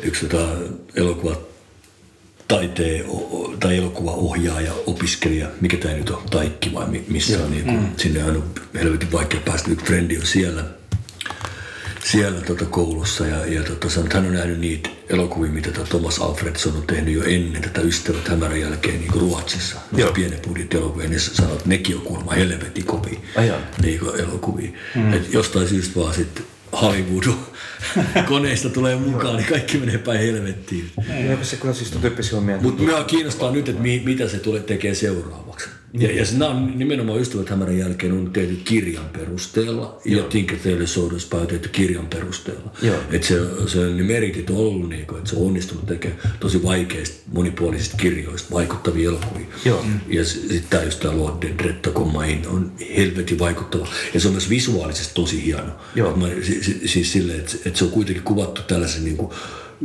yksi tota, elokuva taiteen tai elokuvaohjaaja, opiskelija, mikä tämä nyt on, Taikki vai missä on, niin mm. sinne on helvetin vaikea päästä, yksi frendi on siellä – siellä tota koulussa ja, ja tota, sanoi, että hän on nähnyt niitä elokuvia, mitä tota Thomas Alfredson on tehnyt jo ennen tätä Ystävät hämärän jälkeen niin kuin Ruotsissa. Joo. Pienen budjetin elokuvia, niin sanoi, että nekin on kuulemma helvetin kovia niin elokuvia. Mm. Et jostain syystä vaan sitten Hollywood koneista tulee mukaan, niin kaikki menee päin helvettiin. Eipä se kyllä siis tyyppisiä hommia. Mutta minua kiinnostaa nyt, että mi, mitä se tulee tekee seuraavaksi. Ja, ja nämä on nimenomaan Ystävät hämärän jälkeen on tehty kirjan perusteella ja Tinker Tailor Soldiers on tehty kirjan perusteella. Joo. Että se, se ne meritit on ollut, niin kuin, että se on onnistunut tekemään tosi vaikeista, monipuolisista kirjoista vaikuttavia elokuvia. Joo. Ja sitten tämä just tämä Lord Dretto Commain on helvetin vaikuttava. Ja se on myös visuaalisesti tosi hieno. Joo. Mä, siis, siis silleen, että, että se on kuitenkin kuvattu tällaisen niin kuin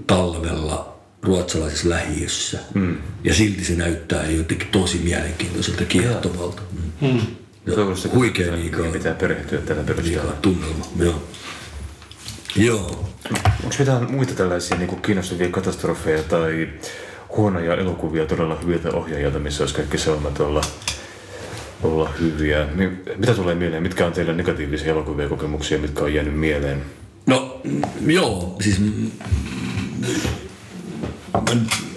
talvella ruotsalaisessa lähiössä. Mm. Ja silti se näyttää jotenkin tosi mielenkiintoiselta kiehtovalta. Mm. Mm. Toivottavasti Huikea niin liikaa, pitää perehtyä tällä perusteella. tunnelma. Joo. Joo. Onko mitään muita tällaisia niin kiinnostavia katastrofeja tai huonoja elokuvia todella hyviltä ohjaajilta, missä olisi kaikki saumat olla, olla hyviä? Niin, mitä tulee mieleen? Mitkä on teillä negatiivisia elokuvia kokemuksia, mitkä on jäänyt mieleen? No mm, joo, siis mm,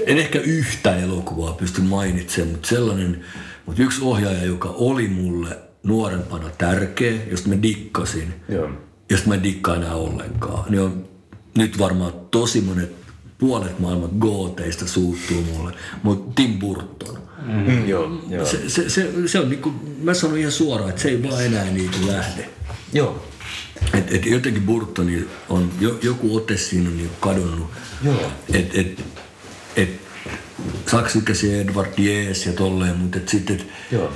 en ehkä yhtä elokuvaa pysty mainitsemaan, mutta sellainen, mutta yksi ohjaaja, joka oli mulle nuorempana tärkeä, josta mä dikkasin, Joo. josta mä en dikkaa enää ollenkaan, niin on nyt varmaan tosi monet puolet maailman gooteista suuttuu mulle, mutta Tim Burton. Mm. Joo, joo. Se, se, se, se on niinku, mä sanon ihan suoraan, että se ei vaan enää niinku lähde. Joo. Et, et jotenkin Burtoni on, jo, joku ote siinä on niinku kadonnut. Joo. Et, et, et, saksikäsi Edward Jees ja tolleen, mutta et sitten, et, Joo.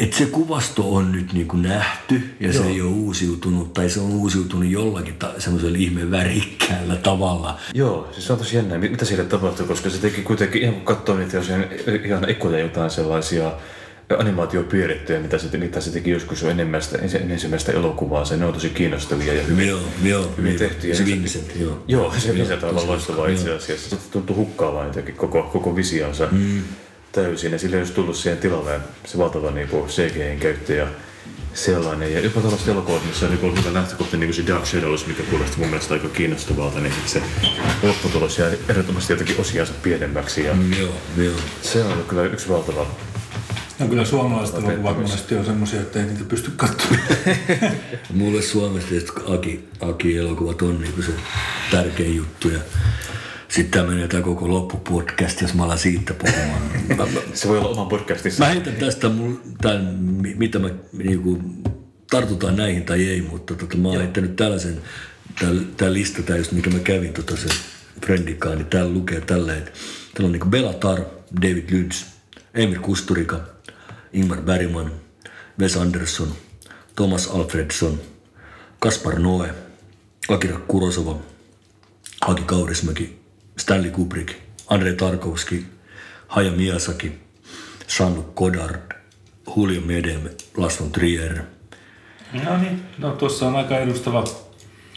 et se kuvasto on nyt niinku nähty ja se ei ole uusiutunut, tai se on uusiutunut jollakin ta- semmoisella ihmeen värikkäällä tavalla. Joo, siis se on tosi jännä, mitä sille tapahtui, koska se teki kuitenkin, ihan kun katsoo niitä jos ihan, ihan ekkoja jotain sellaisia animaatiopiirrettyjä, mitä se, mitä se teki joskus jo ensimmäistä, ensimmäistä elokuvaa, se ne on tosi kiinnostavia ja hyvin, Joo, joo, hyvin joo. tehty. Ja Se Vincent, joo. Joo, se aivan tosi loistavaa loistava, itse asiassa. Se tuntui hukkaavan jotenkin koko, koko visionsa mm. täysin. Ja sille olisi tullut siihen tilalle se valtava niin CGIn käyttö ja sellainen. Ja jopa tällaiset elokuvat, missä on niin hyvä lähtökohta, niin kuin se Dark Shadows, mikä kuulosti mun mielestä aika kiinnostavalta, niin se lopputulos jää ehdottomasti jotenkin osiansa pienemmäksi. Ja Mm, Joo, joo. se on kyllä yksi valtava No kyllä suomalaiset elokuvat monesti on semmoisia, että ei niitä pysty katsomaan. Mulle Suomesta Aki, Aki-elokuvat on niinku se tärkein juttu. Ja sitten tämä menee tämä koko loppupodcast, jos mä alan siitä puhumaan. Se voi olla oma podcastissa. mä heitän tästä, mul, tämän, mi- mitä mä niinku, tartutaan näihin tai ei, mutta tota, mä oon heittänyt tällaisen, tämä lista, tää just mikä mä kävin tota sen Friendikaan, niin täällä lukee tälleen, että täällä on niinku Belatar, David Lynch, Emir Kusturika, Ingmar Bergman, Wes Anderson, Thomas Alfredson, Kaspar Noe, Akira Kurosawa, Aki Kaurismäki, Stanley Kubrick, Andrei Tarkovski, Haya Miyazaki, Jean-Luc Godard, Julio Medem, Lars von Trier, no niin, no tuossa on aika edustava.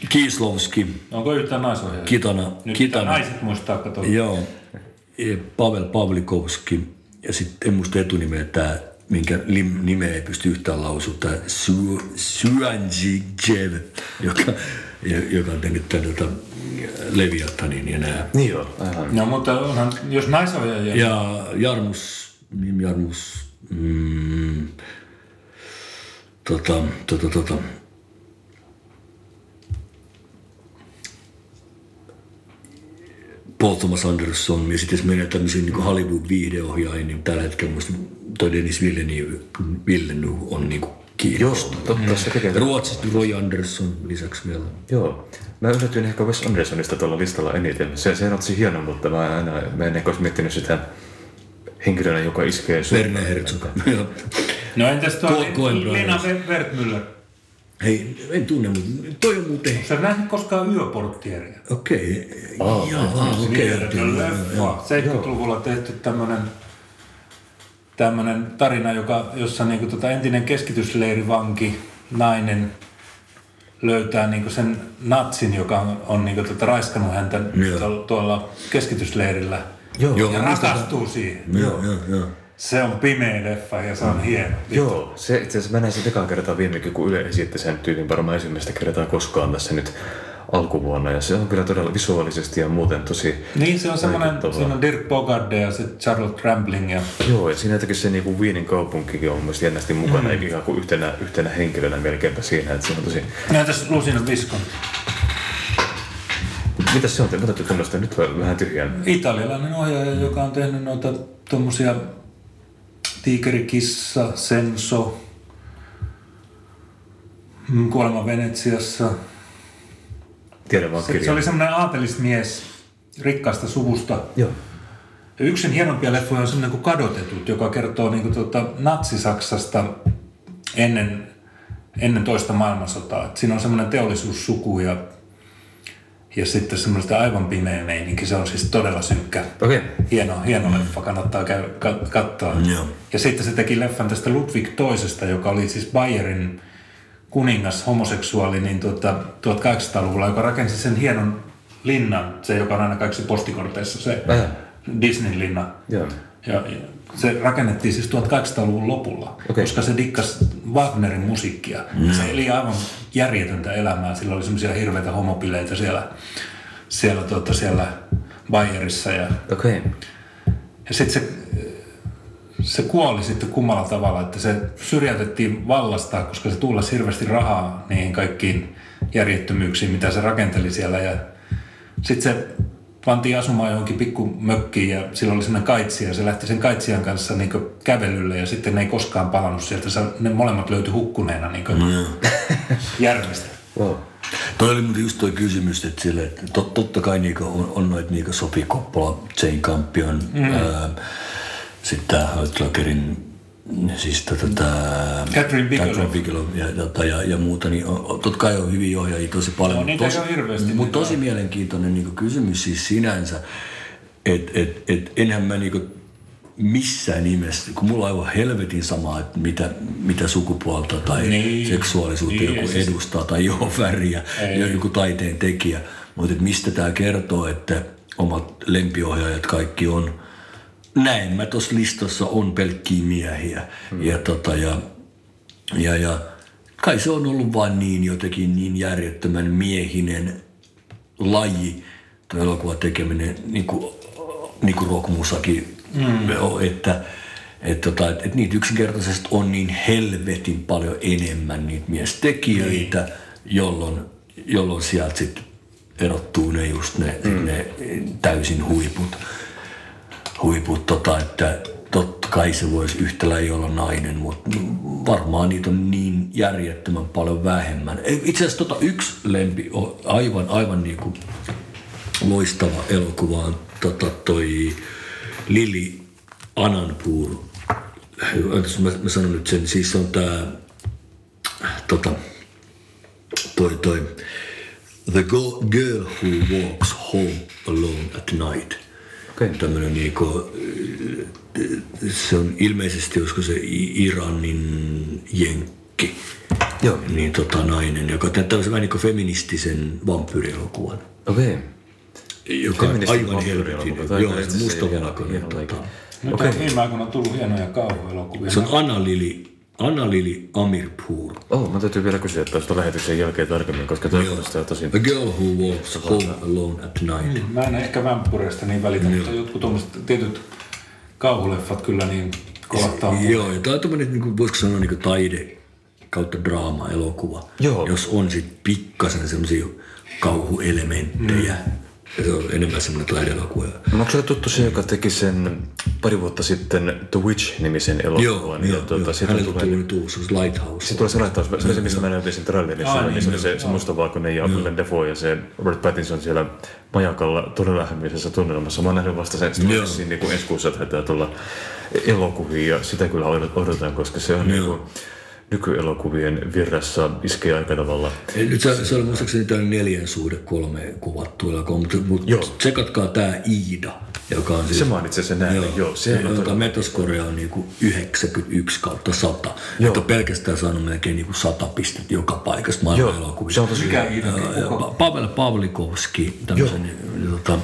Kieslowski, Onko yhtään naisohjaaja? Kitana, Nyt Kitana, naiset muistaa katsoa. joo, ja Pavel Pavlikovski ja sitten en muista etunimeä tämä, minkä lim, nimeä ei pysty yhtään lausua, tämä Su, Suanjijev, joka, joka on tehnyt tämän tota, Leviatanin ja nämä. Niin joo, aivan. No mutta onhan, jos naisohjaajia, Ja Jarmus, Jarmus, mm, tota, tota, tota, Paul Thomas Anderson, ja sitten jos menee tämmöisiin niin Hollywood-viihdeohjaajiin, niin tällä hetkellä musta toi Dennis Villeneuve, Villeneuve on niin Joo, kiinnostava. totta, se tekee Ruotsista Roy Anderson lisäksi vielä. Joo. Mä yllätyin ehkä Wes Andersonista tuolla listalla eniten. Se, se on tosi hieno, mutta mä, en aina, mä en ehkä olisi miettinyt sitä henkilönä, joka iskee Werner Herzog. Joo. No entäs tuo Brothers. Wertmüller? Hei, en tunne, mutta toi on muuten... Sä nähnyt koskaan yöporttieria? Okei. Aa, Jaa, okei. Mieletön leffa. 70-luvulla tehty tämmönen, tämmönen tarina, joka, jossa niinku tota entinen keskitysleirivanki, nainen, löytää niinku sen natsin, joka on, on niinku tota raiskannut häntä Joo. tuolla, keskitysleirillä. Joo, Joo, ja muistan- rakastuu siihen. Joo, joo, joo. Se on pimeä leffa ja se on hieno. Joo, se itse asiassa mä näin sen ekaa kertaa viimekin, kun Yle esitti sen tyylin varmaan ensimmäistä kertaa koskaan tässä nyt alkuvuonna. Ja se on kyllä todella visuaalisesti ja muuten tosi Niin, se on semmoinen, siinä on Dirk Bogarde ja se Charlotte Rampling ja Joo, ja siinä jotenkin se niinku Wienin kaupunkikin on mielestä jännästi mukana, mm. ikään kuin yhtenä, yhtenä henkilönä melkeinpä siinä, että se on tosi... Näytäs Lucina Visconti. Mitä se on? Te otatte tunnusta nyt vähän tyhjän. Italialainen ohjaaja, joka on tehnyt noita tuommoisia Tiikerikissa, Senso, mm, Kuolema Venetsiassa. Tiedän vaan Se, se oli semmoinen aatelismies rikkaasta suvusta. Joo. Ja yksi sen hienompia leffoja on semmoinen kuin Kadotetut, joka kertoo niin kuin tuota, Natsi-Saksasta ennen, ennen toista maailmansotaa. Et siinä on semmoinen teollisuussuku ja, ja sitten semmoista aivan pimeä meininki. Se on siis todella synkkä. Okei. Okay. Hieno, hieno leffa, kannattaa käy, ka, katsoa. Joo. Ja sitten se teki leffan tästä Ludwig toisesta, joka oli siis Bayerin kuningas, homoseksuaali, niin tuota, 1800-luvulla, joka rakensi sen hienon linnan, se joka on aina kaikissa postikorteissa, se. Disney-linna. Joo. Ja, ja se rakennettiin siis 1800-luvun lopulla, Okei. koska se dikkas Wagnerin musiikkia. Mm. Se eli aivan järjetöntä elämää. Sillä oli semmoisia hirveitä homopileitä siellä, siellä, tuota, siellä Bayerissa. Ja. Okay. ja sitten se, se kuoli sitten kummalla tavalla, että se syrjäytettiin vallasta, koska se tullasi hirveästi rahaa niihin kaikkiin järjettömyyksiin, mitä se rakenteli siellä. Ja sitten se pantiin asumaan johonkin pikku mökkiin ja sillä oli semmoinen kaitsi ja se lähti sen kaitsijan kanssa niin kävelylle ja sitten ne ei koskaan palannut sieltä. Se- Ne molemmat löytyi hukkuneena niin järvestä. Wow. Toi oli muuten just toi kysymys, että, sille, että tot, totta kai niinku on, on noita niinku Sofi Koppola, Jane Campion, mm. sitten tämä Hötlakerin, siis tota, tää, Catherine Bigelow. Catherine Bigelow ja, tota, ja, ja muuta, niin on, totta kai on hyviä ohjaajia tosi paljon. No, mut niitä ei tosi, hirveästi, Mutta niitä tosi mielenkiintoinen niinku kysymys siis sinänsä, että et, et, enhän mä niinku missään nimessä, kun mulla on aivan helvetin sama, että mitä, mitä sukupuolta tai Niin. seksuaalisuutta Niin, joku siis- edustaa tai joo väriä, joku taiteen tekijä. Mutta mistä tämä kertoo, että omat lempiohjaajat kaikki on, näin mä tuossa listassa on pelkkiä miehiä. Hmm. Ja, tota, ja, ja, ja kai se on ollut vaan niin jotenkin niin järjettömän miehinen laji, tuo elokuvan tekeminen, niin kuin, niin kuin rockmusakin, mm. että et, tota, et, et niitä yksinkertaisesti on niin helvetin paljon enemmän niitä miestekijöitä, niin. jolloin, jolloin sieltä sitten erottuu ne just ne, mm. ne täysin huiput. Huiput tota, että totta kai se voisi yhtä lailla olla nainen, mutta varmaan niitä on niin järjettömän paljon vähemmän. Ei, Itse asiassa tota yksi lempi on aivan, aivan niin kuin loistava elokuva on tota toi Lili. Anteeksi, mä, mä sanon nyt sen, siis on tää tota, toi, toi The Girl Who Walks Home Alone at Night. Okei. Tämmönen niinku, se on ilmeisesti, olisiko se Iranin jenkki. Joo. Niin tota nainen, joka teet tämmöisen vähän niin kuin feministisen vampyyrielokuvan. Okei. Joka on aivan helvetin. On Joo, mustavalkoinen. hieno- hieno Tota. Nyt Okei. on viime aikoina tullut hienoja kauhuelokuvia. Se on Anna-Lili, Anna-Lili Amirpour. Oh, mä täytyy vielä kysyä tuosta lähetyksen jälkeen tarkemmin, koska toi kuulostaa tosi... A girl who walks home alone at night. Mä en ehkä vampyreistä niin välitä, mutta jotkut tuommoiset tietyt kauhuleffat kyllä niin kolahtaa. Joo, ja tämä on tämmöinen, niin kuin, voisiko sanoa niin kuin taide kautta draama elokuva. Joo. Jos on sitten pikkasen semmoisia kauhuelementtejä. Mm. Ja se on enemmän semmoinen taideelokuva. No, onko sulle tuttu se, joka teki sen pari vuotta sitten The Witch-nimisen elokuvan? Joo, joo, tuota, joo. on tulee- nyt uusi, se Lighthouse. Se tulee se laittaa, se se, mistä mä näytin sen trailerin, Aa, niin, niin, se se, se mustavalkoinen ja Willem Dafoe ja se Robert Pattinson siellä majakalla todella hämmisessä tunnelmassa. Mä oon nähnyt vasta sen, Joo. että niin kuin ensi kuussa taitaa tulla elokuviin ja sitä kyllä odotan, koska se on niin kuin, nykyelokuvien virrassa iskee aika tavalla. Ei, Nyt se, se oli muistaakseni tämä neljän suhde kolme kuvattu elokuva, mutta, mutta Joo. tsekatkaa tämä Iida, joka on siis... Se mainitsi sen näin, joo, joo se on jonka todella- metaskore on niinku 91 kautta 100. Joo. Että on pelkästään saanut melkein niinku 100 pistettä joka paikasta maailman Joo, elokuvissa. se on tosi Mikä. Iida? Pavel Pavlikovski, tämmöisen tota,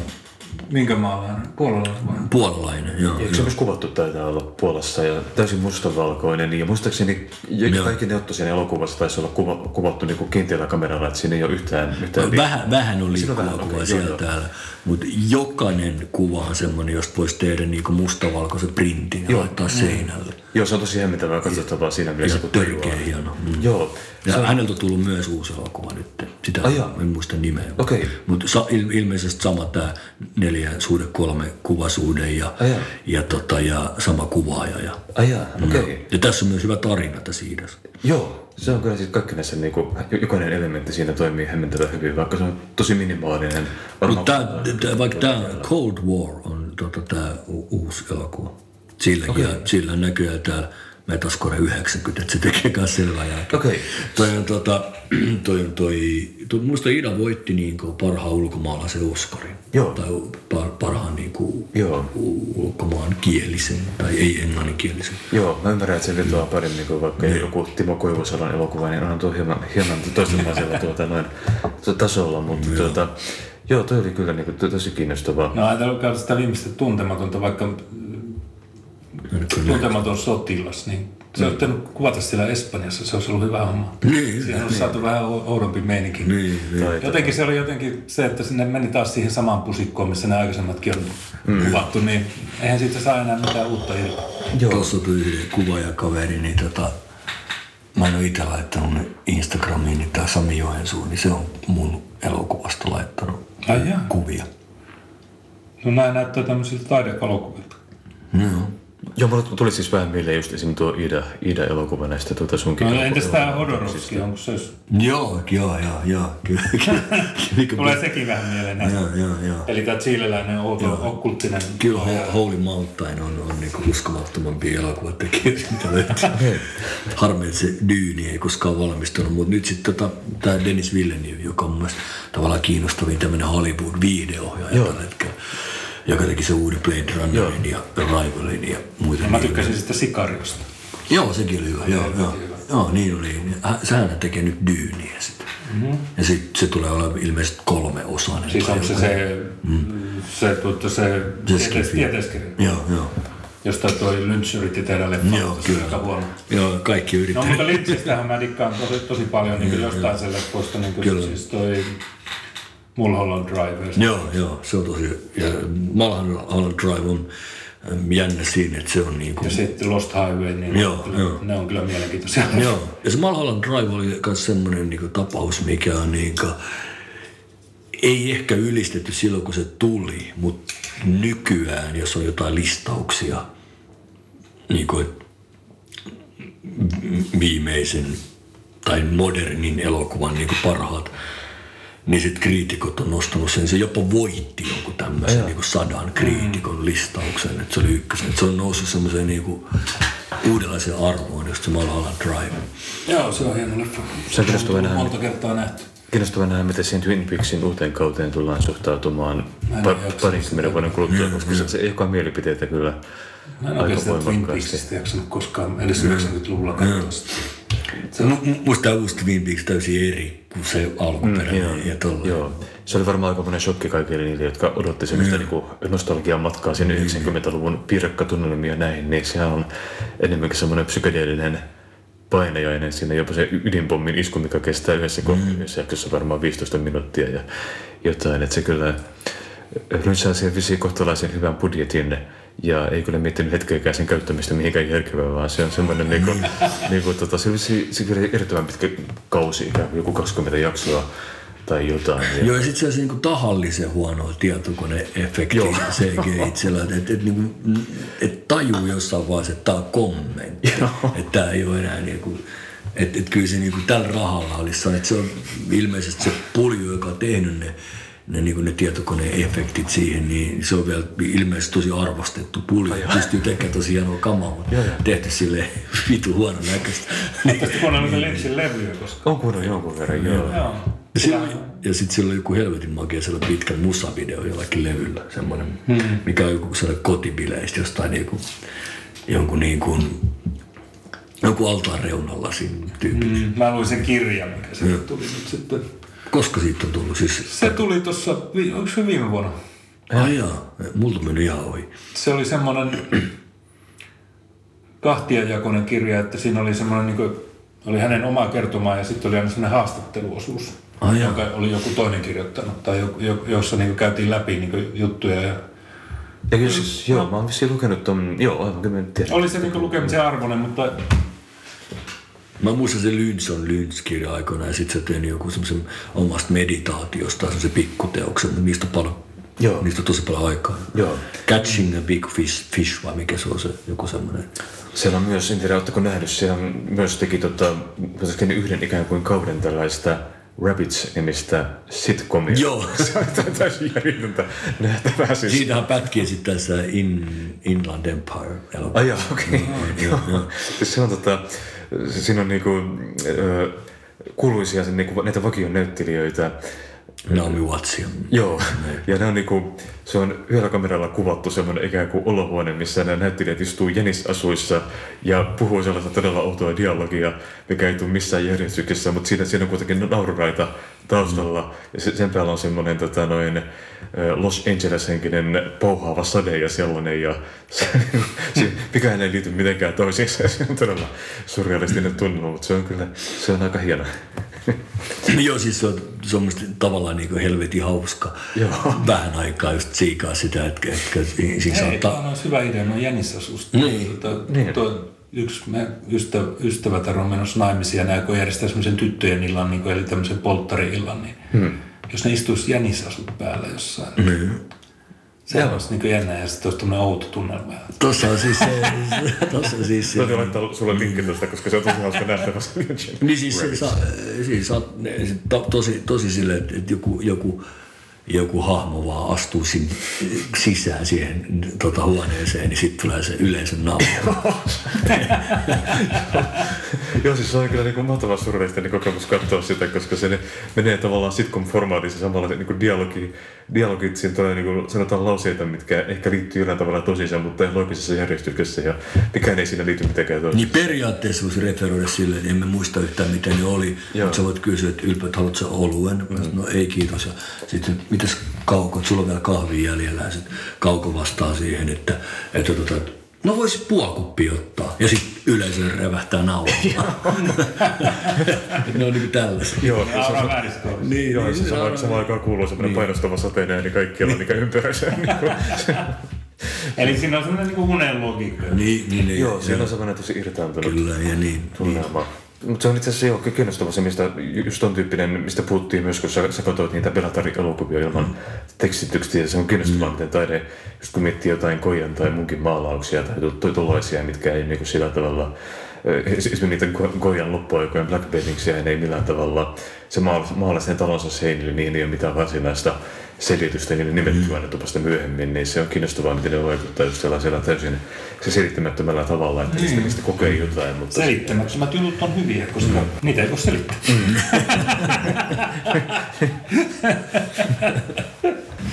Minkä maalainen? Puolalainen vai? puolalainen. Joo, Eikö se myös kuvattu taitaa olla Puolassa ja täysin mustavalkoinen ja muistaakseni ja kaikki ne otto siinä elokuvassa taisi olla kuva, kuvattu niin kuin kiinteällä kameralla, että siinä ei ole yhtään, yhtään Vähän, vähän on on liikkuvaa vähän, kuvaa okei, siellä joo, joo. täällä, mutta jokainen kuva on semmoinen, josta voisi tehdä niinku mustavalkoisen printin ja Joo. laittaa seinälle. Joo, se on tosi hämmentävää katsottavaa siinä Ja mielessä. se kun törkeä hieno. Mm. Joo, Ja häneltä on tullut myös uusi elokuva nyt. Sitä Ai jaa. en muista nimeä. Okei. Mutta sa, il, ilmeisesti sama tämä neljä suhde kolme kuvasuhde ja, Ai jaa. ja, tota, ja sama kuvaaja. Ja, Ai jaa, okei. Okay. ja tässä on myös hyvä tarina tässä Iidassa. Joo, se on kyllä siis kaikki näissä, niin kuin, jokainen elementti siinä toimii hämmentävän hyvin, vaikka se on tosi minimaalinen. Varmaan- Mutta tää, tää, vaikka tämä Cold War on tota, tämä uusi elokuva. Silläkin, okay. ja sillä näkyy täällä Metascore 90, että se tekee myös selvää jälkeen. Okei. Toi on tota, toi on toi, toi muista Ida voitti niinku parhaan ulkomaalaisen Oscarin. Joo. Tai par, parhaan niinku Joo. u- ulkomaan kielisen, tai ei englanninkielisen. Joo, mä ymmärrän, että se vetoaa paremmin kuin vaikka joku Timo Koivusalan elokuva, niin on tuo hieman, hieman toisenlaisella tuota, noin, tasolla, mutta tuota, joo, toi oli kyllä niin kuin, to- tosi kiinnostavaa. No ajatellaan sitä viimeistä tuntematonta, vaikka tuntematon sotilas, niin se olisi pitänyt kuvata siellä Espanjassa, se olisi ollut hyvä homma. Niin, Siihen olisi saatu vähän ou- oudompi meininki. Niin, niin. Jotenkin se oli jotenkin se, että sinne meni taas siihen samaan pusikkoon, missä ne aikaisemmatkin on mm. kuvattu, niin eihän siitä saa enää mitään uutta irti. Joo. Tuossa tuli yhden kuvaajakaveri, niin tota, mä en ole itse laittanut ne Instagramiin, niin tää Sami Joensuu, niin se on mun elokuvasta laittanut Ai jaa. kuvia. No nämä näyttää tämmöisiltä taidevalokuvilta. Joo. Joo, mulle tuli siis vähän mieleen just esim. tuo Ida, Ida-elokuva näistä tuota sunkin. No elokuva- entäs tää elokuvista. Hodorovski, onko se, Joo, joo, joo, joo, kyllä. kyllä, tulee sekin vähän mieleen näistä. joo, joo, joo. Eli tämä chileläinen outo okkulttinen. Kyllä Ho- Holy Mountain on, on niinku uskomattomampi elokuvatekijä, mitä löytyy. Harmi, että se Dyyni ei koskaan valmistunut, mutta nyt sitten tota, tämä Dennis Villeneuve, joka on mun mielestä tavallaan kiinnostavin tämmöinen Hollywood-viideohjaaja Joo. tällä hetkellä, joka teki se uuden Blade Runnerin ja Arrivalin ja muita. Mä tykkäsin sitä Sikariosta. Joo, sekin oli hyvä. Joo, joo. joo niin oli. Hä- Sehän tekee nyt Dyyniä sitten. Mm-hmm. Ja sitten se tulee olemaan ilmeisesti kolme osainen. Siis onko se se, se, tuota, se skifi. tieteiskirja, Joo, joo. josta toi Lynch yritti tehdä leffa, Joo, se kyllä. aika huono. Joo, kaikki No yrittää. mutta Lynchistähän mä dikkaan tosi, tosi paljon niin jostain sen leffoista, niin Kyllä. siis toi Mulholland Drive. Joo, joo, se on tosi... Ja Mulholland Drive on äm, jännä siinä, että se on niin Ja kuin... sitten Lost Highway, niin Joo, kyllä, joo. ne on kyllä mielenkiintoisia. Joo, ja se Mulholland Drive oli myös semmoinen niin tapaus, mikä on niin kuin, ei ehkä ylistetty silloin, kun se tuli, mutta nykyään, jos on jotain listauksia, niin kuin, viimeisen tai modernin elokuvan niin kuin parhaat, niin sitten kriitikot on nostanut sen. Se jopa voitti jonkun tämmöisen niin sadan kriitikon listauksen, että se oli ykkösen. Että se on noussut semmoiseen niin uudenlaiseen arvoon, just se Mulholland Drive. Joo, se on hieno leffa. Se on nähdä. monta kertaa nähty. Kiinnostavaa nähdä, miten siinä Twin Peaksin uuteen kauteen tullaan suhtautumaan pa- parinkymmenen vuoden kuluttua, koska se, se jakaa mielipiteitä kyllä Mä en aika oikeastaan Twin. Peaksista jaksanut koskaan edes 90-luvulla katsoa sitä. Se on musta uusi Twin Peaks täysin eri kuin se alkuperäinen. Joo, ja tolla. joo. Se oli varmaan aika monen shokki kaikille niille, jotka odotti semmoista mm. niinku nostalgian matkaa sinne 90-luvun piirakkatunnelmia ja näin, niin sehän on enemmänkin semmoinen psykedeellinen painajainen siinä jopa se ydinpommin isku, mikä kestää yhdessä, mm. yhdessä jaksossa varmaan 15 minuuttia ja jotain, että se kyllä rynsää siihen visiin kohtalaisen hyvän budjetin ja ei kyllä miettinyt hetkeäkään sen käyttämistä mihinkään järkevää, vaan se on semmoinen niinku, niinku, tota, se se kyllä erittäin pitkä kausi, ikään kuin joku 20 jaksoa tai jotain. Ja, Joo, ja sitten se olisi niinku tahallisen huonoa tietokoneefektiä CG itsellä, että et, et, niinku, et tajuu jossain vaiheessa, että tämä on kommentti. että tämä ei ole enää niinku, että et kyllä se niinku tällä rahalla olisi että se on ilmeisesti se pulju, joka on tehnyt ne, ne, niinku ne tietokoneefektit siihen, niin se on vielä ilmeisesti tosi arvostettu pulju. Pystyy tekemään tosi hienoa kamaa, mutta tehty sille vitu huonon näköistä. Tästä kuunnellut ne Lynchin levyjä, koska... on kuunnut jonkun verran, joo. Joo. Ja, sit, ja sitten sillä on joku helvetin makea sellainen pitkä musavideo jollakin levyllä, semmoinen, hmm. mikä on joku sellainen kotibileistä jostain niinku, jonkun niin kuin, joku altaan reunalla siinä tyyppi. Hmm. Mm, mä luin sen kirjan, mikä se tuli nyt sitten. Koska siitä on tullut siis? Se tuli tuossa, onko se viime vuonna? Ai jaa, multa meni ihan ohi. Se oli semmoinen kahtiajakoinen kirja, että siinä oli semmoinen, niin kuin, oli hänen oma kertomaa ja sitten oli aina semmoinen haastatteluosuus, Ai jaa. jonka oli joku toinen kirjoittanut tai jo, jo, jossa niin kuin käytiin läpi niin kuin juttuja. Ja Ja kyllä siis, joo, mä oon vissiin lukenut ton, joo, aivan kyllä mä en tiedä. oli se niin kuin lukemisen arvoinen, mutta Mä muistan se Lynson Lyns-kirja aikoina ja sitten se tehnyt joku semmoisen omasta meditaatiosta, se pikkuteoksen, mutta niistä on paljon, Joo. niistä on tosi paljon aikaa. Joo. Catching a Big Fish, fish vai mikä se on se, joku semmoinen. Siellä on myös, en tiedä, oletteko nähnyt, siellä on myös teki tota, yhden ikään kuin kauden tällaista Rabbits-nimistä sitcomia. Joo. Se on täysin järjetöntä nähtävää siis. Siitähän pätkii sitten tässä In, Inland Empire elokuva. Ai jaa, okei. Okay. se on tota, siinä on niinku, ö, kuuluisia sen, niinku, näitä vakion näyttelijöitä. Naomi Wattsia. Joo, ja ne on niinku, se on yhdellä kameralla kuvattu semmoinen ikään kuin olohuone, missä nämä näyttelijät istuu jänisasuissa ja puhuu sellaista todella outoa dialogia, mikä ei tule missään järjestyksessä, mutta siinä, siinä on kuitenkin naururaita taustalla. Ja se, sen päällä on semmoinen tota, noin, Los Angeles-henkinen pouhaava sade ja sellainen, ja se, se, mikään ei liity mitenkään toisiinsa. Se on todella surrealistinen tunnelma, mutta se on kyllä, se on aika hieno. Joo, siis se on, se on musta tavallaan niin kuin helvetin hauska. Joo. Vähän aikaa just tsiikaa sitä, että, että siinä Hei, saattaa... tämä on hyvä idea, no jänisasusta. Niin. Tuo, Niin. tuo, yksi me ystävä, ystävätär on menossa naimisiin ja ne aikoo järjestää semmoisen tyttöjen illan, niin kuin, eli tämmöisen polttari-illan, niin hmm. jos ne istuisi jänisasut päällä jossain, niin se olisi niin jännä ja sitten olisi tämmöinen outo tunnelma. Tuossa on siis se... Tuossa on siis se... Täytyy laittaa sulle linkki tuosta, koska se on tosi hauska nähtävä. Niin siis se, sa, siis sa, to, tosi, tosi silleen, että, että joku, joku, joku hahmo vaan astuu sin, sisään siihen tota, huoneeseen, niin sitten tulee se yleisön nauru. Joo, siis se on kyllä niin mahtava surrealistinen kokemus katsoa sitä, koska se ne menee tavallaan sitcom-formaatissa samalla niin kuin dialogi, dialogit, siinä tulee niin kuin, sanotaan lauseita, mitkä ehkä liittyy jollain tavalla tosissaan, mutta ei loogisessa järjestyksessä ja mikään ei siinä liity mitenkään toisiinsa. Niin periaatteessa voisi referoida silleen, että emme muista yhtään mitä ne oli, Joo. mutta sä voit kysyä, että ylpeät, haluatko oluen? Mm. No ei kiitos. Ja sitten, mitäs Kauko, että sulla on vielä kahvia jäljellä. Ja sitten Kauko vastaa siihen, että, että tota, no voisi puolkuppi ottaa. Ja sitten yleisö revähtää nauramaan. ne on niinku tällaisia. Joo, se on, vääriskö niin, joo, se samaan, samaan aikaan kuuluu semmoinen niin. painostava sateinen ääni kaikkialla, mikä ympäröi niin kuin, Eli siinä on semmoinen niin unen logiikka. Niin, niin, niin, Joo, siinä on semmoinen tosi irtaantunut Kyllä, ja niin. tunnelma. Mutta se on itse asiassa jo kiinnostava se, mistä just ton tyyppinen, mistä puhuttiin myös, kun sä, sä katsoit niitä Belatari-elokuvia ilman mm. tekstityksiä. Se on kiinnostavaa, mm. miten taide, just kun miettii jotain Kojan tai munkin maalauksia tai tu- tuollaisia, mitkä ei niinku sillä tavalla Esimerkiksi niitä Go- Goyan loppuaikojen blackbaitingsia ei millään tavalla, se maalaisi ne talonsa seinille, niin ei ole mitään varsinaista selitystä niille nimetty aina vasta myöhemmin, niin se on kiinnostavaa, miten ne vaikuttaa just sellaisella täysin se selittämättömällä tavalla, että niistä, niistä kokee jotain, mutta Selittämättömät jutut on hyviä, koska Mm. niitä ei voi selittää.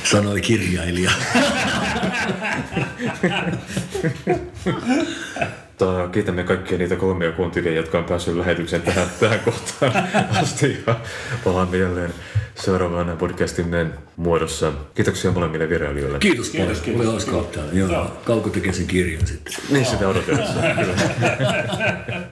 Sanoi kirjailija. Mutta kiitämme kaikkia niitä kolmea kuuntelijaa, jotka on päässyt lähetyksen tähän, tähän kohtaan asti. Ja palaamme jälleen seuraavana podcastimme muodossa. Kiitoksia molemmille vierailijoille. Kiitos, Kiitos, kiitos, Oli hauskaa kiitos. täällä. Joo. Kauko tekee sen kirjan sitten. Niin sitä odotellessa. Kyllä.